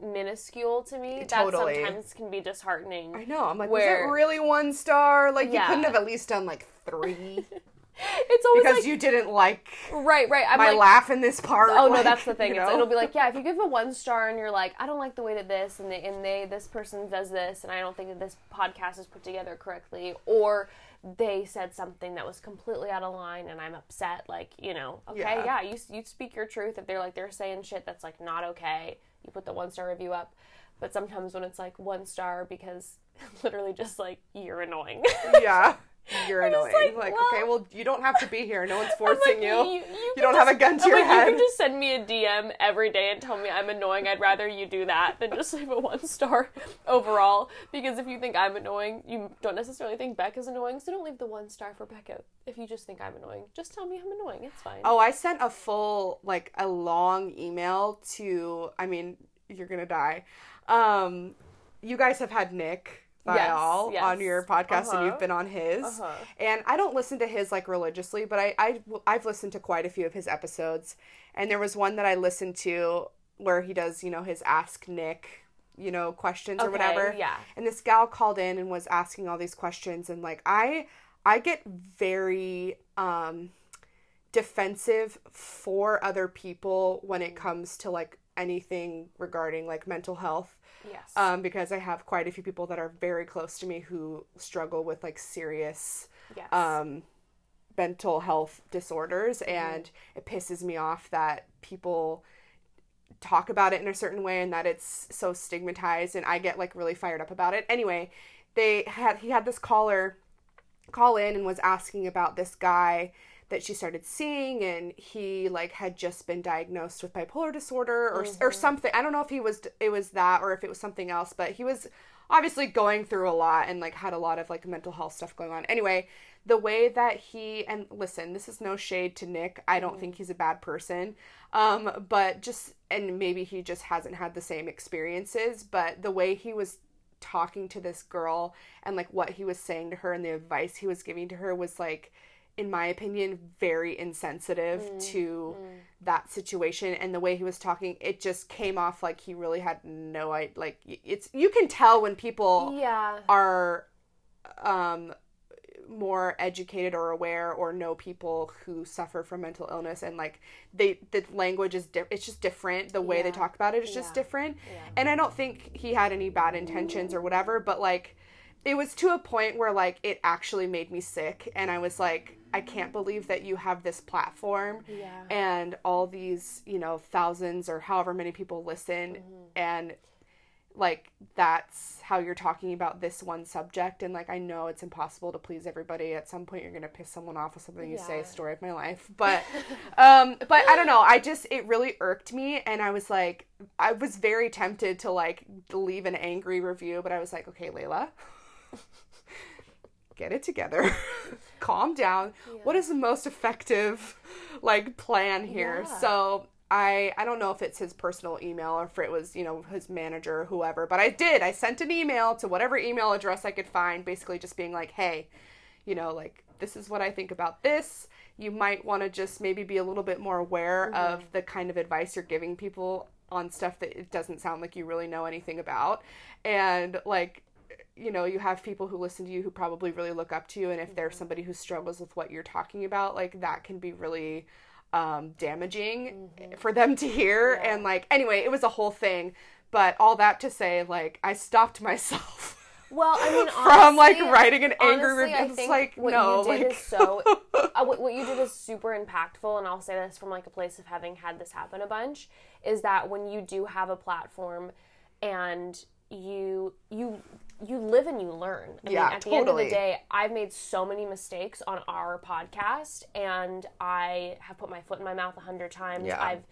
minuscule to me. Totally. That sometimes can be disheartening. I know. I'm like, Where- was it really one star? Like, you couldn't have at least done like three <laughs> It's always because like you didn't like right, right. I'm my like, laugh in this part. Oh no, that's the thing. you know? it'll be like, yeah, if you give a one star and you're like, I don't like the way that this and they and they this person does this and I don't think that this podcast is put together correctly, or they said something that was completely out of line and I'm upset. Like, you know, okay, Yeah. yeah, you you speak your truth. If they're like they're saying shit that's like not okay, you put the one star review up. But sometimes when it's like one star because <laughs> literally just like you're annoying. yeah. <laughs> You're annoying. like, Like, well- okay, well, you don't have to be here. No one's <laughs> forcing like, you. You, You can don't have a gun to I'm your like, head. You can just send me a DM every day and tell me I'm annoying. I'd rather you do that than just <laughs> leave a one star overall. Because if you think I'm annoying, you don't necessarily think Beck is annoying. So don't leave the one star for Becca. If you just think I'm annoying, just tell me I'm annoying. It's fine. Oh, I sent a full, like, a long email to, I mean, you're gonna die. Um, you guys have had Nick Viall yes. on your podcast and Uh-huh. you've been on his. Uh-huh. And I don't listen to his, like, religiously, but I, I, I've listened to quite a few of his episodes. And there was one that I listened to where he does, you know, his Ask Nick, you know, questions or whatever. yeah. And this gal called in and was asking all these questions and like I I get very um defensive for other people when it comes to like anything regarding like mental health yes. um because I have quite a few people that are very close to me who struggle with like serious yes. um mental health disorders and it pisses me off that people talk about it in a certain way and that it's so stigmatized and I get like really fired up about it. Anyway, they had he had this caller call in and was asking about this guy that she started seeing and he like had just been diagnosed with bipolar disorder or or something. I don't know if he was it was that or if it was something else, but he was obviously going through a lot and like had a lot of like mental health stuff going on. Anyway, the way that he and listen, this is no shade to Nick. I don't think he's a bad person. Um but just and maybe he just hasn't had the same experiences, but the way he was talking to this girl and like what he was saying to her and the advice he was giving to her was like in my opinion very insensitive to that situation and the way he was talking it just came off like he really had no idea like it's you can tell when people yeah. are um more educated or aware or know people who suffer from mental illness and like they the language is di- it's just different the way they talk about it is just Yeah. different Yeah. and i don't think he had any bad intentions or whatever but like it was to a point where like it actually made me sick and i was like i can't believe that you have this platform Yeah. and all these you know thousands or however many people listen Mm-hmm. and like that's how you're talking about this one subject and like i know it's impossible to please everybody at some point you're gonna piss someone off with something you say Yeah. story of my life <laughs> but um but i don't know i just it really irked me and i was like i was very tempted to like leave an angry review but i was like okay Leila <laughs> get it together <laughs> calm down what is the most effective like plan here Yeah. so I I don't know if it's his personal email or if it was, you know, his manager or whoever, but I did. I sent an email to whatever email address I could find, basically just being like, "Hey, you know, like this is what I think about this. You might want to just maybe be a little bit more aware mm-hmm. of the kind of advice you're giving people on stuff that it doesn't sound like you really know anything about." And like you know, you have people who listen to you who probably really look up to you and if there's somebody who struggles with what you're talking about, like that can be really um, damaging for them to hear. Mm-hmm. Yeah. And like, anyway, it was a whole thing. But all that to say, like, I stopped myself Well, I mean, <laughs> from like writing an angry review. It's like, what no, you did like, is so. <laughs> uh, what, what you did is super impactful, and I'll say this from like a place of having had this happen a bunch. Is that when you do have a platform, and you you you live and you learn. I Yeah, mean, at the end of the day, I've made so many mistakes on our podcast, and I have put my foot in my mouth a hundred times. Yeah. I've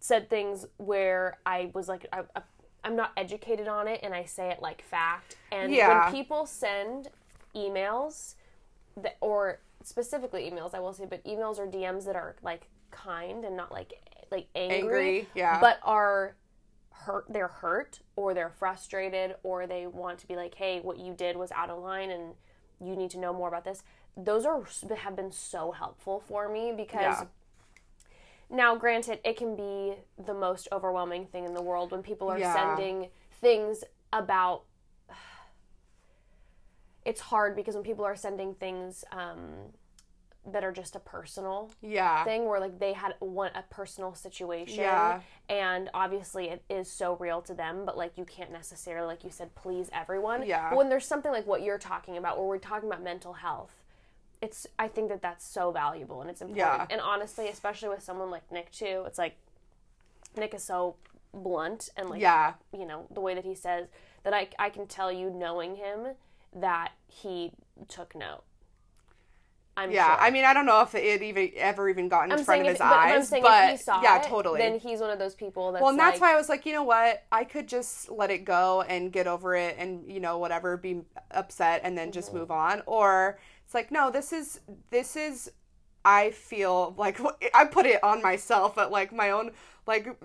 said things where I was like, I, I'm not educated on it, and I say it like fact. And Yeah. when people send emails, that, or specifically emails, I will say, but emails or DMs that are like kind and not like like angry, Angry, yeah. but are hurt they're hurt or they're frustrated or they want to be like hey what you did was out of line and you need to know more about this those are have been so helpful for me because Yeah. now granted it can be the most overwhelming thing in the world when people are Yeah. sending things about <sighs> it's hard because when people are sending things um, that are just a personal Yeah. thing where like they had one a personal situation Yeah. and obviously it is so real to them but like you can't necessarily like you said please everyone Yeah. but when there's something like what you're talking about where we're talking about mental health it's i think that that's so valuable and it's important Yeah. and honestly especially with someone like nick too it's like nick is so blunt and like Yeah. you know the way that he says that i, I can tell you knowing him that he took note i'm Yeah. sure. I mean, I don't know if it even ever even got in I'm front of his if, but eyes, but saw yeah, it, totally. then he's one of those people that. well, and that's like, why I was like, you know what? I could just let it go and get over it and, you know, whatever, be upset and then Mm-hmm. just move on. Or it's like, no, this is, this is, I feel like <laughs> I put it on myself at like my own, like,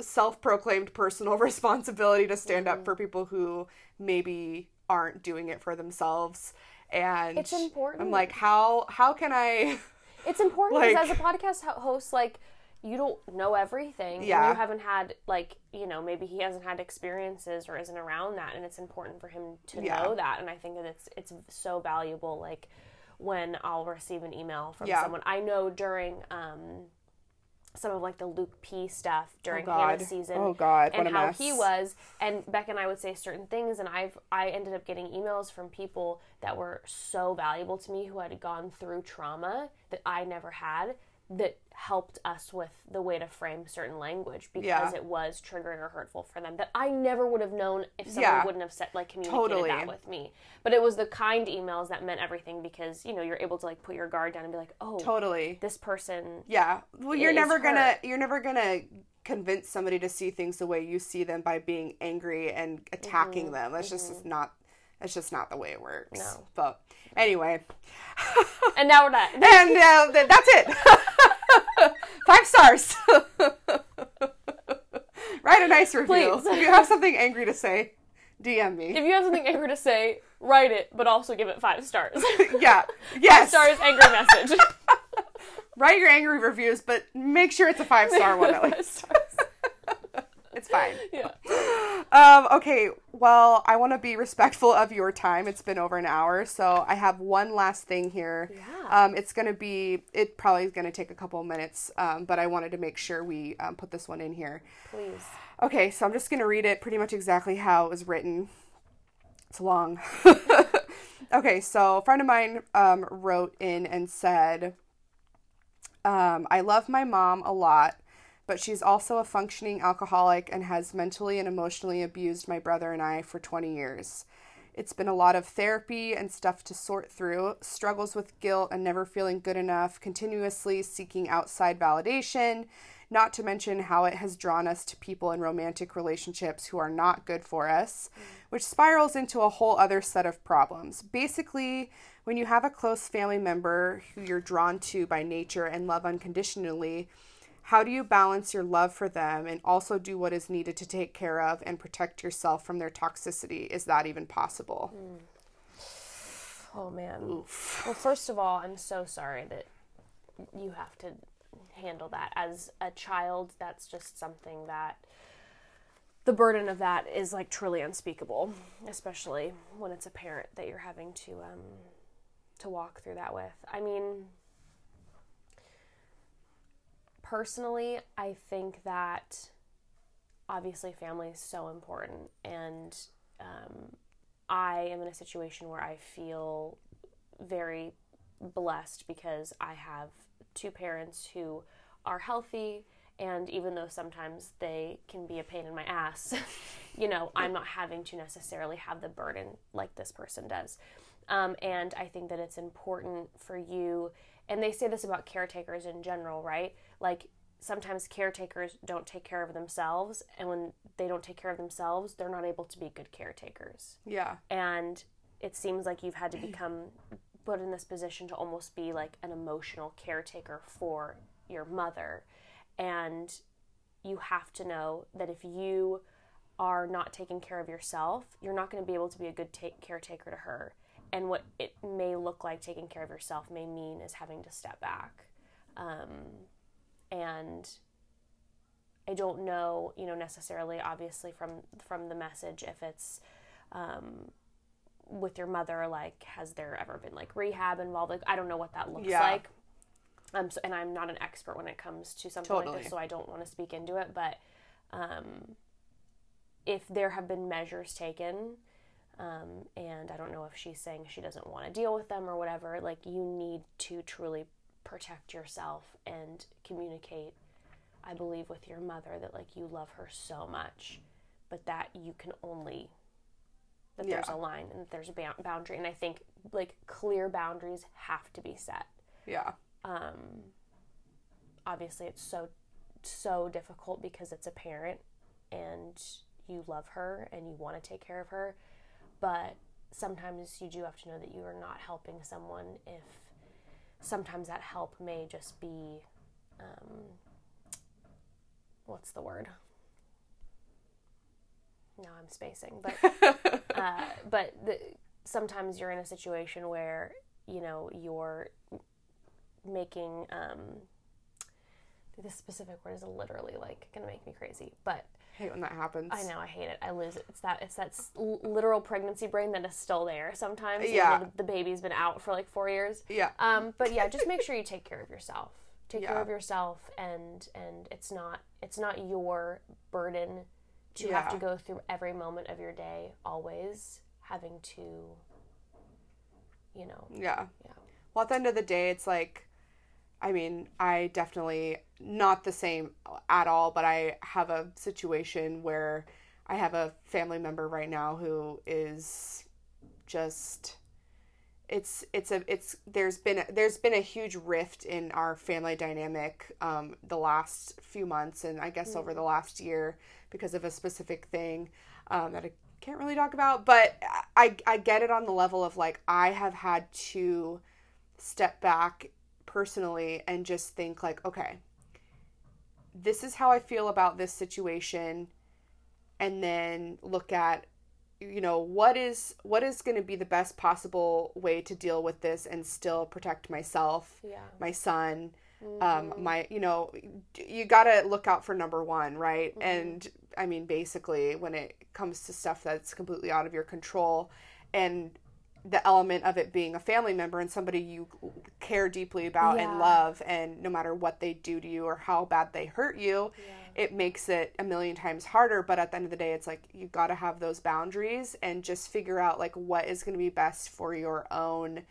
self proclaimed personal <laughs> responsibility to stand Mm-hmm. up for people who maybe aren't doing it for themselves. And It's important. I'm like, how, how can I, <laughs> It's important Like- because as a podcast host, like you don't know everything. and Yeah. you haven't had like you know maybe he hasn't had experiences or isn't around that, and it's important for him to Yeah. know that. And I think that it's it's so valuable. Like when I'll receive an email from Yeah. someone I know during um some of like the Luke P stuff oh, during God. Hannah's season. Oh, God, what and a how mess. he was, and Beck and I would say certain things, and I've I ended up getting emails from people that were so valuable to me who had gone through trauma that I never had that helped us with the way to frame certain language because Yeah. it was triggering or hurtful for them that I never would have known if someone Yeah. wouldn't have said like communicated Totally. that with me. But it was the kind emails that meant everything because you know you're able to like put your guard down and be like, oh, totally. this person Yeah. Well, you're never gonna you're never gonna convince somebody to see things the way you see them by being angry and attacking Mm-hmm. them. That's just not that's just not the way it works. No. But anyway, and now we're done. and uh, that's it. <laughs> Five stars. <laughs> Write a nice review. Please. If you have something angry to say, DM me. If you have something angry to say, write it, but also give it five stars. <laughs> yeah. Yes. stars, angry message. Write your angry reviews, but make sure it's a five star one at least. It's fine. <laughs> Yeah. Um, okay, well, I want to be respectful of your time. It's been over an hour, so I have one last thing here. Yeah. Um, it's going to be, it probably is going to take a couple of minutes, um, but I wanted to make sure we um, put this one in here. Please. Okay, so I'm just going to read it pretty much exactly how it was written. It's long. <laughs> okay, so a friend of mine um, wrote in and said, um, I love my mom a lot, but she's also a functioning alcoholic and has mentally and emotionally abused my brother and I for 20 years. It's been a lot of therapy and stuff to sort through, struggles with guilt and never feeling good enough, continuously seeking outside validation, not to mention how it has drawn us to people in romantic relationships who are not good for us, which spirals into a whole other set of problems. Basically, when you have a close family member who you're drawn to by nature and love unconditionally, how do you balance your love for them and also do what is needed to take care of and protect yourself from their toxicity? Is that even possible? Oh man. Well, first of all, I'm so sorry that you have to handle that as a child. That's just something that the burden of that is like truly unspeakable, especially when it's a parent that you're having to um to walk through that with. I mean, personally, I think that obviously family is so important and um, I am in a situation where I feel very blessed because I have two parents who are healthy and even though sometimes they can be a pain in my ass, <laughs> you know, I'm not having to necessarily have the burden like this person does. Um, and I think that it's important for you, and they say this about caretakers in general, right? Like sometimes caretakers don't take care of themselves, and when they don't take care of themselves, they're not able to be good caretakers Yeah. and it seems like you've had to <clears throat> become put in this position to almost be like an emotional caretaker for your mother and you have to know that if you are not taking care of yourself, you're not going to be able to be a good ta- caretaker to her. And what it may look like taking care of yourself may mean is having to step back. Um, and I don't know, you know, necessarily, obviously, from from the message if it's um, with your mother, like, has there ever been like rehab involved? Like, I don't know what that looks Yeah. like. Um, so, and I'm not an expert when it comes to something like this, so I don't want to speak into it. But um, if there have been measures taken, um, and I don't know if she's saying she doesn't want to deal with them or whatever, like you need to truly protect yourself and communicate. I believe with your mother that like you love her so much, but that you can only that there's a line and that there's a ba- boundary, and I think like clear boundaries have to be set Yeah. um, obviously it's so so difficult because it's a parent and you love her and you want to take care of her but sometimes you do have to know that you are not helping someone if sometimes that help may just be um, what's the word? No, i'm spacing but <laughs> uh, but the, sometimes you're in a situation where you know you're making um this specific word is literally like gonna make me crazy but hate when that happens. i know i hate it i lose it it's that it's that literal pregnancy brain that is still there sometimes Yeah. the, the baby's been out for like four years Yeah. um but yeah just make sure you take care of yourself take care of yourself and and it's not it's not your burden to have to go through every moment of your day always having to you know Yeah. Yeah. Well, at the end of the day, it's like, I mean, I definitely not the same at all, but I have a situation where I have a family member right now who is just it's it's a it's there's been there's been a huge rift in our family dynamic um the last few months and I guess over the last year because of a specific thing um that I can't really talk about but I I get it on the level of like I have had to step back personally and just think like okay this is how I feel about this situation. And then look at you know what is what is going to be the best possible way to deal with this and still protect myself yeah. my son um my you know you got to look out for number 1 right? And i mean basically when it comes to stuff that's completely out of your control and the element of it being a family member and somebody you care deeply about Yeah. and love and no matter what they do to you or how bad they hurt you it makes it a million times harder. But at the end of the day it's like you got to have those boundaries and just figure out like what is going to be best for your own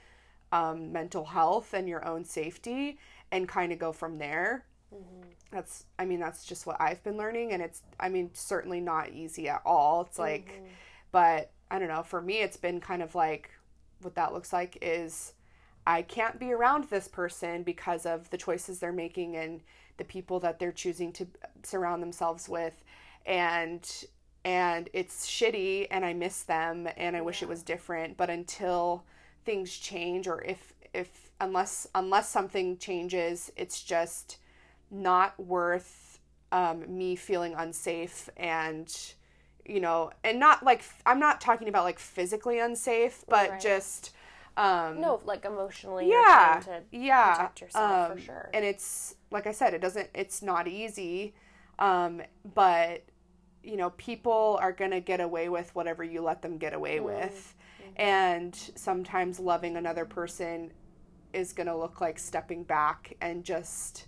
um, mental health and your own safety and kind of go from there. That's i mean that's just what i've been learning and it's i mean certainly not easy at all. It's like but i don't know for me it's been kind of like what that looks like is i can't be around this person because of the choices they're making and the people that they're choosing to surround themselves with. And and it's shitty and i miss them and i wish it was different. But until things change or if if unless unless something changes it's just not worth um, me feeling unsafe and you know and not like i'm not talking about like physically unsafe but Right. just um no like emotionally yeah to yeah protect yourself um, for sure and it's like i said it doesn't it's not easy um but you know people are to get away with whatever you let them get away with and sometimes loving another person is to look like stepping back and just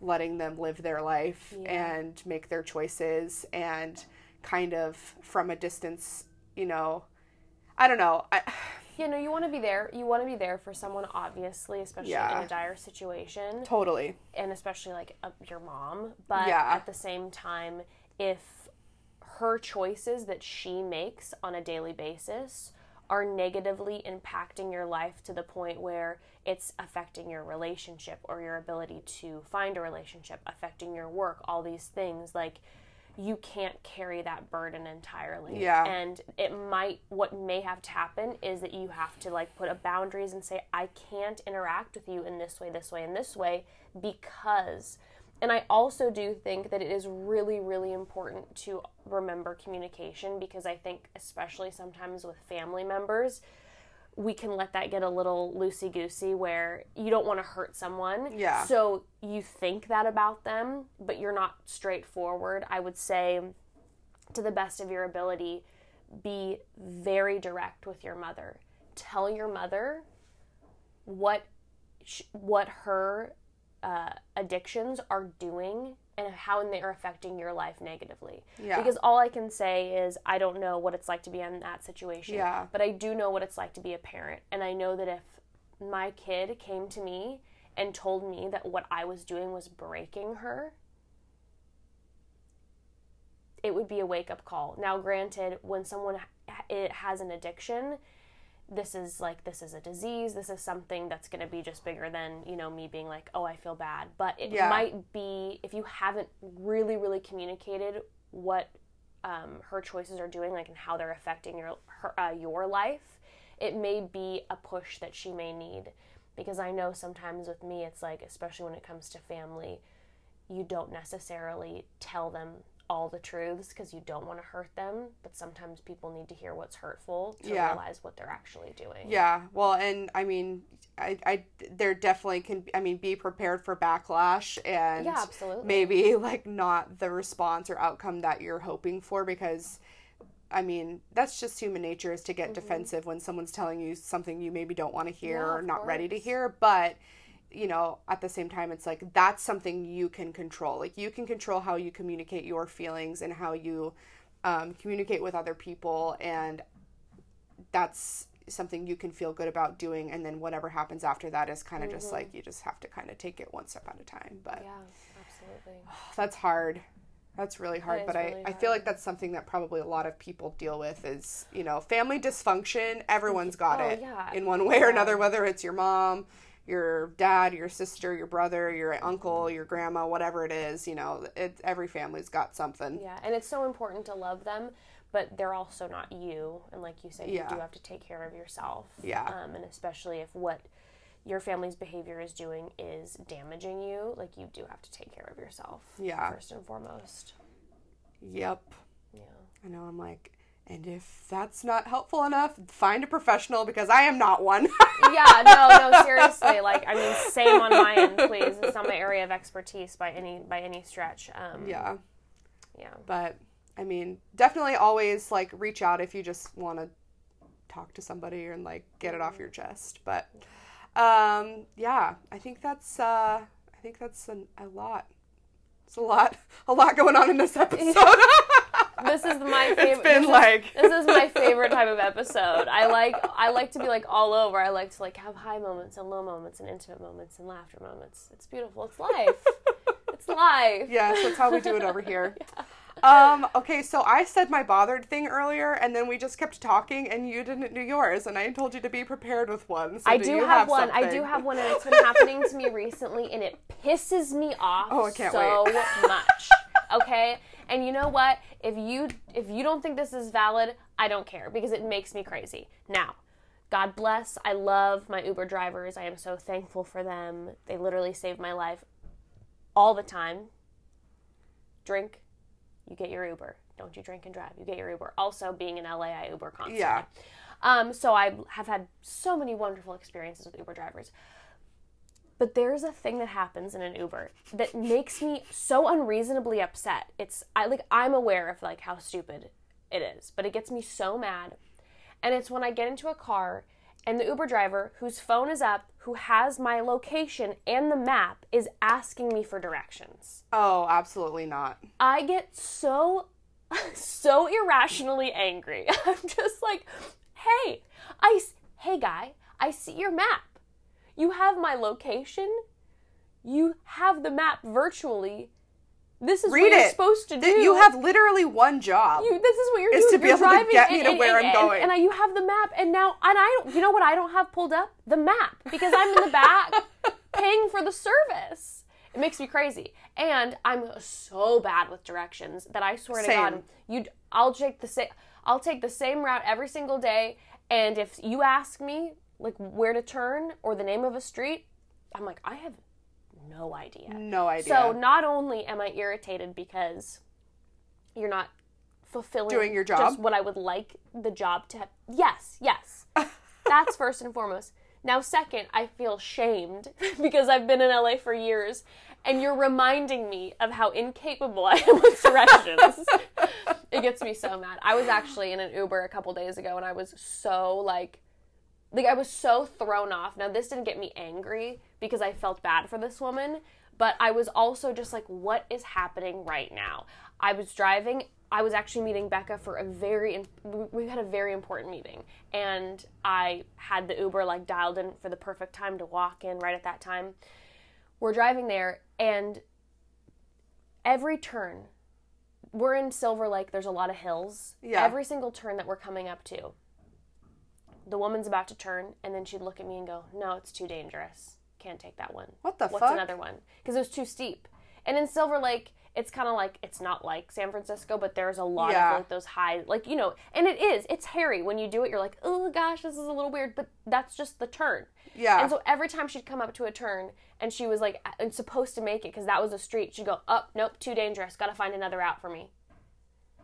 letting them live their life Yeah. and make their choices and kind of from a distance you know. I don't know. I, <sighs> you know you want to be there. You want to be there for someone obviously especially Yeah. in a dire situation. Totally. And especially like uh, your mom. But Yeah. at the same time if her choices that she makes on a daily basis are negatively impacting your life to the point where it's affecting your relationship or your ability to find a relationship affecting your work all these things like you can't carry that burden entirely Yeah. and it might what may have to happen is that you have to like put up boundaries and say i can't interact with you in this way this way and this way because And I also do think that it is really, really important to remember communication because I think, especially sometimes with family members, we can let that get a little loosey goosey where you don't want to hurt someone. Yeah. So you think that about them, but you're not straightforward. I would say, to the best of your ability, be very direct with your mother. Tell your mother what sh- what her uh, addictions are doing and how they are affecting your life negatively. Yeah. Because all I can say is I don't know what it's like to be in that situation. Yeah. But I do know what it's like to be a parent, and I know that if my kid came to me and told me that what I was doing was breaking her, it would be a wake up call. Now, granted, when someone ha- it has an addiction, this is like this is a disease. This is something that's going to be just bigger than you know me being like, oh, I feel bad. But it Yeah. might be if you haven't really, really communicated what um, her choices are doing, like and how they're affecting your her, uh, your life. It may be a push that she may need, because I know sometimes with me, it's like especially when it comes to family, you don't necessarily tell them all the truths because you don't want to hurt them but sometimes people need to hear what's hurtful to Yeah. realize what they're actually doing Yeah, well, and I mean, I, I, there definitely can. I mean, be prepared for backlash and Yeah, absolutely. maybe like not the response or outcome that you're hoping for because, I mean, that's just human nature is to get defensive when someone's telling you something you maybe don't want to hear Mm-hmm. Yeah, or not ready to hear, but. You know, at the same time, it's like that's something you can control. Like, you can control how you communicate your feelings and how you um, communicate with other people. And that's something you can feel good about doing and then whatever happens after that is kind of just like you just have to kind of take it one step at a time but yeah absolutely <sighs> that's hard that's really hard but really I, I feel like that's something that probably a lot of people deal with is you know family dysfunction everyone's got Oh, it yeah. in one way or another whether it's your mom your dad your sister your brother your uncle your grandma whatever it is you know it, every family's got something. Yeah and it's so important to love them but they're also not you and like you said you do have to take care of yourself. Yeah. um, and especially if what your family's behavior is doing is damaging you like you do have to take care of yourself Yeah. first and foremost. Yep. Yeah. I know I'm like, and if that's not helpful enough, find a professional because I am not one. <laughs> yeah, no, no, <laughs> seriously. Like, I mean, same on my end, please. It's not my area of expertise by any by any stretch. Um, yeah, yeah, but I mean, definitely always like reach out if you just want to talk to somebody and like get it off your chest. But um, yeah, I think that's uh, I think that's an, a lot. It's a lot, a lot going on in this <laughs> episode. This is my favorite. it's been this is- this is my favorite type of episode. I like I like to be like all over. I like to like have high moments and low moments and intimate moments and laughter moments. It's beautiful. It's life. <laughs> it's life. Yes, that's how we do it over here. <laughs> Um, okay, so I said my bothered thing earlier, and then we just kept talking, and you didn't do yours, and I told you to be prepared with one. So I do do you have, one. I do have one, and it's <laughs> been happening to me recently, and it pisses me off Oh, I can't so wait. much. Okay, and you know what? If you if you don't think this is valid, I don't care because it makes me crazy. Now, God bless. I love my Uber drivers. I am so thankful for them. They literally save my life all the time. Drink, you get your Uber. Don't you drink and drive? You get your Uber. Also, being in LA, I Uber constantly. Yeah. Um, so I have had so many wonderful experiences with Uber drivers. But there's a thing that happens in an Uber that makes me so unreasonably upset. It's I like I'm aware of like how stupid it is, but it gets me so mad. And it's when I get into a car and the Uber driver whose phone is up, who has my location and the map is asking me for directions. Oh, absolutely not. I get so <laughs> so irrationally angry. <laughs> I'm just like, "Hey, I hey guy, I see your map. You have my location. You have the map virtually. This is Read what you're supposed to do. Th- You have literally one job. You, this is what you're is doing. to be You're able to driving get me and- to and- where and- I'm going. And, I, you have the map, and now, and I don't. You know what? I don't have pulled up the map because I'm in the back <laughs> paying for the service. It makes me crazy, and I'm so bad with directions that I swear to God, you. I'll take the same. I'll take the same route every single day, and if you ask me like where to turn or the name of a street, I'm like, I have no idea. No idea. So not only am I irritated because you're not fulfilling Doing your job? just what I would like the job to have. Yes, yes. <laughs> That's first and foremost. Now, second, I feel shamed <laughs> because I've been in LA for years and you're reminding me of how incapable I am with directions. <laughs> it gets me so mad. I was actually in an Uber a couple days ago and I was so like like I was so thrown off. Now this didn't get me angry because I felt bad for this woman, but I was also just like what is happening right now? I was driving I was actually meeting Becca for a very we had a very important meeting and I had the Uber like dialed in for the perfect time to walk in right at that time. We're driving there and every turn we're in Silver Lake, there's a lot of hills. Yeah. Every single turn that we're coming up to, the woman's about to turn, and then she'd look at me and go, "No, it's too dangerous. Can't take that one." What the fuck? What's fuck? another one? Because it was too steep. And in Silver Lake, it's kind of like it's not like San Francisco, but there's a lot Yeah. of like those high, like you know, and it is. It's hairy when you do it. You're like, oh gosh, this is a little weird, but that's just the turn. Yeah. And so every time she'd come up to a turn and she was like and supposed to make it because that was a street, she'd go, up, nope, too dangerous. Got to find another route for me.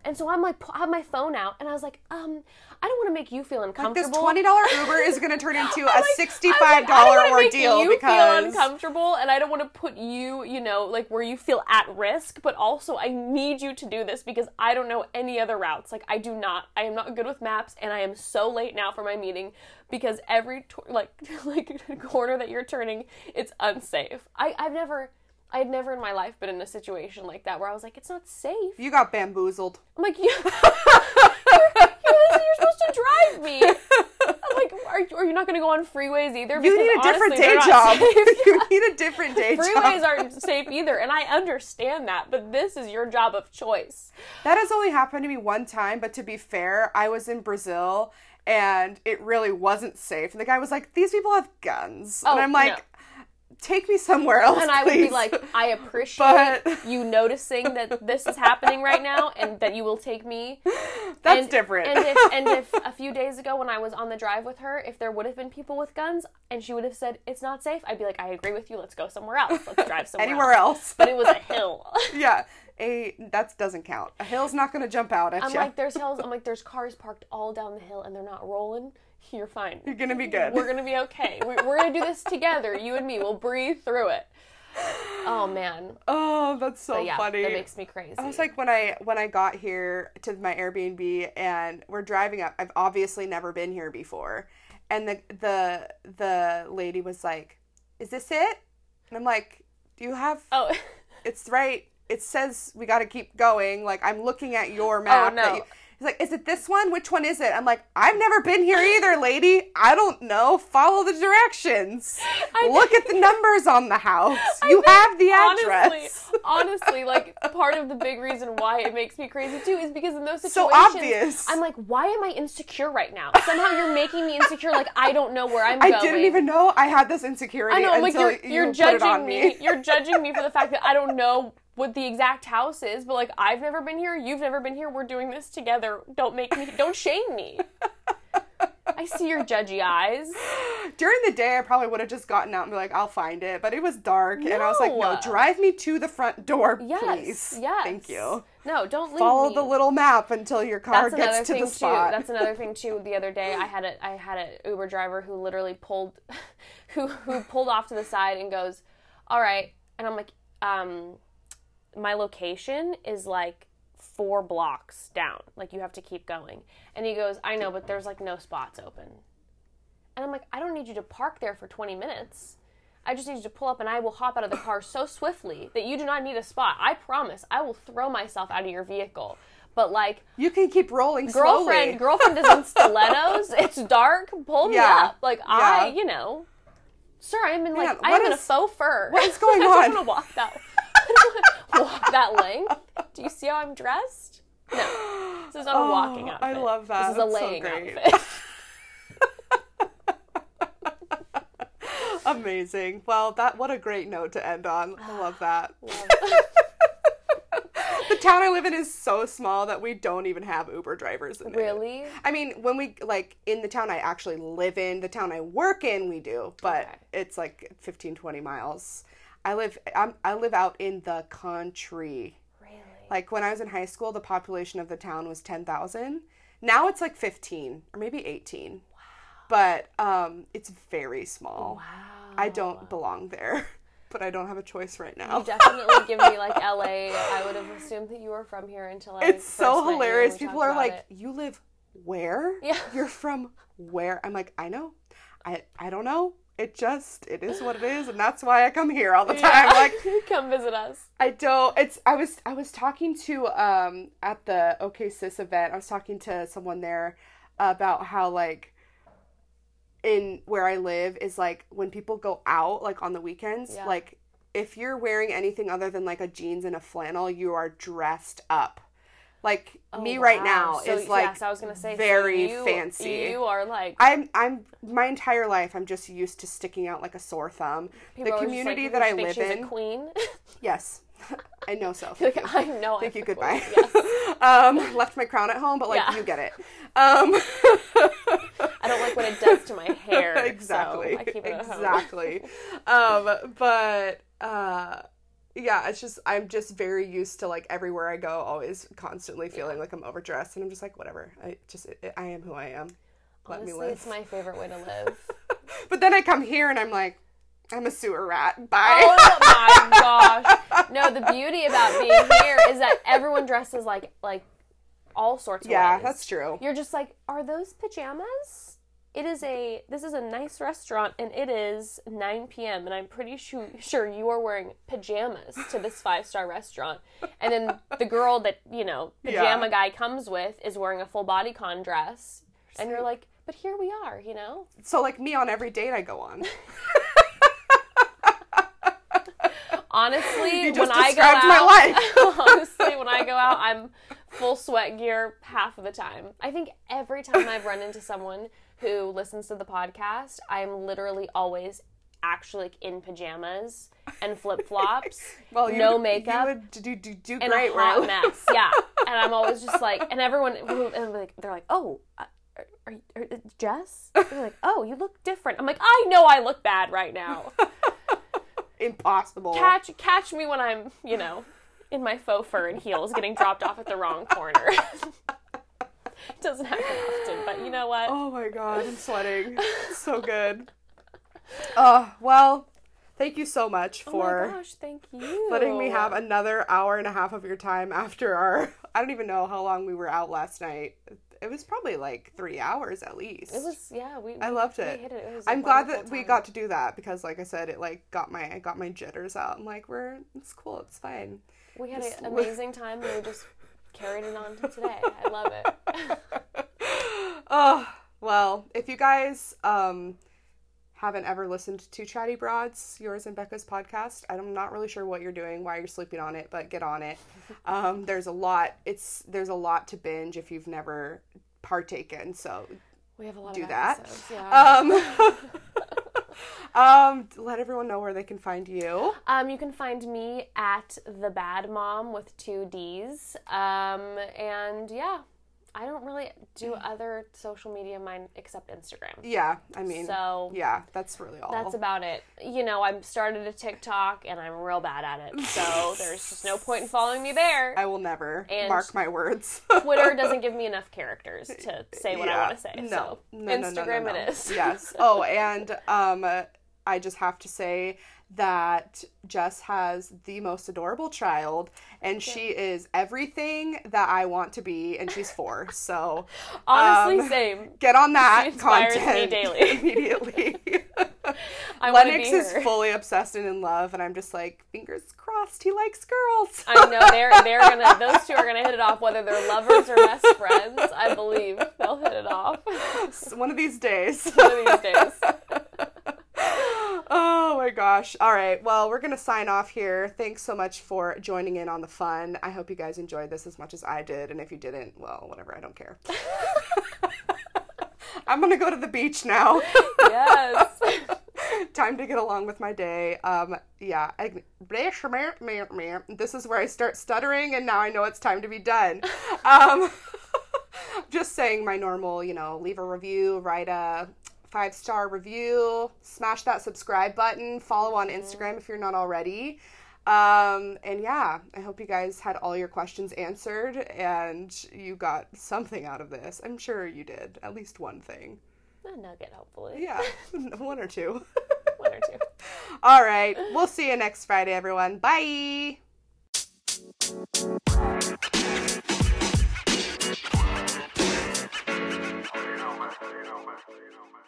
And so I'm like, I have my phone out, and I was like, um, I don't want to make you feel uncomfortable. Like this twenty dollar Uber is going to turn into <laughs> a like- sixty-five I'm like, I don't wanna make ordeal you because feel uncomfortable, and I don't want to put you, you know, like where you feel at risk. But also, I need you to do this because I don't know any other routes. Like I do not. I am not good with maps, and I am so late now for my meeting because every like <laughs> like corner that you're turning, it's unsafe. I I've never. I had never in my life been in a situation like that where I was like, it's not safe. you got bamboozled. I'm like, you, <laughs> you're, you're, supposed to drive me. I'm like, are, you- are you not going to go on freeways either? You Because need a different day job. <laughs> you need a different day Freeways job. Freeways aren't safe either, and I understand that, but this is your job of choice. That has only happened to me one time, but to be fair, I was in Brazil and it really wasn't safe. And the guy was like, "These people have guns," and Oh, I'm like, no. "Take me somewhere else." And I would be like, I appreciate But- you noticing that this is happening right now, and that you will take me. <laughs> "That's and, different." And if, and if <laughs> a few days ago when I was on the drive with her, if there would have been people with guns and she would have said it's not safe, I'd be like, I agree with you. Let's go somewhere else. Let's <laughs> drive somewhere Anywhere else. else. But it was a hill. yeah, a that doesn't count. A hill's not going to jump out at I'm you. like, there's hills. I'm like, there's cars parked all down the hill and they're not rolling. You're fine. You're gonna be good. We're gonna be okay. We- We're gonna do this together. You and me. We'll breathe through it. Oh man. oh, that's so But yeah, funny. that makes me crazy. I was like when I when I got here to my Airbnb and we're driving up. I've obviously never been here before, and the the the lady was like, "Is this it?" And I'm like, "Do you have? oh, <laughs> It's right. It says we got to keep going. Like I'm looking at your oh, map. that no. You- He's like, "Is it this one? Which one is it?" I'm like, "I've never been here either, lady. I don't know. Follow the directions. <laughs> Look at the numbers on the house. You have the address." honestly, honestly, <laughs> like part of the big reason why it makes me crazy too is because in those situations, So obvious. I'm like, why am I insecure right now? Somehow you're making me insecure. Like I don't know where I'm I going. didn't even know I had this insecurity I know, like until you're, you you're put judging it on me. me. You're judging me for the fact that I don't know what the exact house is, but like I've never been here, you've never been here, we're doing this together. Don't make me don't shame me. <laughs> I see your judgy eyes. During the day, I probably would have just gotten out and be like, "I'll find it," but it was dark, and I was like, "No, No. drive me to the front door, Yes. please. Yes. Thank you. No, don't leave Follow me. the little map until your car That's gets to the spot." too. That's another thing too. The other day, I had a I had an Uber driver who literally pulled, <laughs> who who pulled off to the side and goes, "All right," and I'm like, um, my location is like four blocks down. Like you have to keep going. And he goes, "I know, but there's like no spots open." And I'm like, "I don't need you to park there for 20 minutes." I just need you to pull up and I will hop out of the car so swiftly that you do not need a spot. I promise. I will throw myself out of your vehicle. But like you can keep rolling girlfriend slowly. girlfriend is in stilettos <laughs> it's dark pull me Yeah. up like i you know sir i am in like Man, i am in a is- faux fur what is <laughs> going i on? don't want to walk that <laughs> I don't wanna walk that length do you see how i'm dressed no this is not a oh, walking Oh, outfit I love that. this is a That's so laying great. outfit <laughs> Amazing. Well, that what a great note to end on. I ah, love that. <laughs> the town I live in is so small that we don't even have Uber drivers in it. really I mean, when we like in the town I actually live in, the town I work in, we do, but Okay. it's like 15, 20 miles. I live I'm, I live out in the country. Really? Like when I was in high school, the population of the town was 10,000. Now it's like 15 or maybe 18. Wow. But um, it's very small. wow. I don't belong there, <laughs> but I don't have a choice right now. You <laughs> definitely give me like LA. I would have assumed that you were from here until I. it's so hilarious. People are like, it. "You live where? Yeah. You're from where?" I'm like, "I know. I I don't know. It just it is what it is, and that's why I come here all the time." Yeah. Like <laughs> come visit us. I don't. It's. I was. I was talking to um at the OK Sis event. I was talking to someone there about how like in where I live is like when people go out like on the weekends, Yeah. like if you're wearing anything other than like a jeans and a flannel, you are dressed up. Like me right Oh, now So, is like yes, I was gonna say so very you- fancy. You are like I'm I'm my entire life I'm just used to sticking out like a sore thumb. people the community like, that I live in, a queen. <laughs> yes, I know so. <laughs> like I know. Thank I'm you. Goodbye. Yes. <laughs> um, left my crown at home, but like Yeah. you get it. Um, I don't like what it does to my hair. exactly. So I keep it exactly. um, but uh, yeah, it's just I'm just very used to like everywhere I go, always constantly feeling like I'm overdressed, and I'm just like whatever. I just I I am who I am. Let me Honestly, live. it's my favorite way to live. <laughs> But then I come here and I'm like, I'm a sewer rat. Bye. oh my <laughs> gosh! No, the beauty about being here is that everyone dresses like like all sorts of yeah, ways. that's true. You're just like, are those pajamas? It is a this is a nice restaurant and it is 9 p.m. and I'm pretty sure sure you are wearing pajamas to this <laughs> five star restaurant. And then the girl that you know pajama Yeah. guy comes with is wearing a full body con dress, and you're like, but here we are, you know. So like me on every date I go on. <laughs> Honestly, when I go out, my life. <laughs> honestly, when I go out, I'm full sweat gear half of the time. I think every time I've run into someone who listens to the podcast, I'm literally always actually like, in pajamas and flip flops, <laughs> Well, you, no you makeup, would do do, do and great, a hot mess. <laughs> Yeah, and I'm always just like, and everyone, and like, they're like, oh. uh, Are, are, are, Jess? They're like, oh, you look different. I'm like, I know I look bad right now. <laughs> Impossible. catch catch me when I'm, you know, in my faux fur and heels getting dropped off at the wrong corner. It <laughs> doesn't happen often, but you know what? Oh my god, I'm sweating. So good. Uh, well, thank you so much oh for my gosh, thank you. letting me have another hour and a half of your time after our <laughs> I don't even know how long we were out last night. It was probably like 3 hours at least. It was yeah, we I loved it. it. It I'm glad that we got to do that because like I said it like got my I got my jitters out. I'm like we're it's cool, it's fine. we had just- an <laughs> amazing time we just carried it on to today. I love it. <laughs> Oh, well, if you guys um haven't ever listened to Chatty Broads, yours and Becca's podcast, I'm not really sure what you're doing, why you're sleeping on it, but get on it. <laughs> Um there's a lot it's there's a lot to binge if you've never partaken. So, We have a lot Do of that. episodes. Yeah. um <laughs> um let everyone know where they can find you. Um, you can find me at the Bad Mom with two D's. Um, and yeah, I don't really do other social media of mine except Instagram. Yeah, I mean So yeah, that's really all. that's about it. You know, I've started a TikTok and I'm real bad at it. So <laughs> there's just no point in following me there. I will never And- mark my words. Twitter <laughs> doesn't give me enough characters to say what I want to say. No. So No, no, no, no, Instagram no. it is. Yes. <laughs> Oh, and um, I just have to say that Jess has the most adorable child, and she is everything that I want to be, and she's four. So <laughs> Honestly, um, same. get on that She inspires me content daily. <laughs> immediately. <laughs> I Lennox is fully obsessed and in love, and I'm just like, fingers crossed, he likes girls. I know they're they're gonna those two are gonna hit it off whether they're lovers or best friends. I believe they'll hit it off One of these days. one of these days. Oh my gosh. All right. Well, we're going to sign off here. Thanks so much for joining in on the fun. I hope you guys enjoyed this as much as I did. And if you didn't, well, whatever. I don't care. <laughs> I'm going to go to the beach now. Yes. <laughs> Time to get along with my day. Um, yeah. I, this is where I start stuttering, and now I know it's time to be done. <laughs> Um, just saying my normal, you know, leave a review, write a five star review, smash that subscribe button, follow on mm-hmm. Instagram if you're not already. Um, and yeah, I hope you guys had all your questions answered and you got something out of this. I'm sure you did, at least one thing. A nugget, hopefully. Yeah, <laughs> one or two. <laughs> one or two. <laughs> all right, we'll see you next Friday, everyone. Bye. you know, man.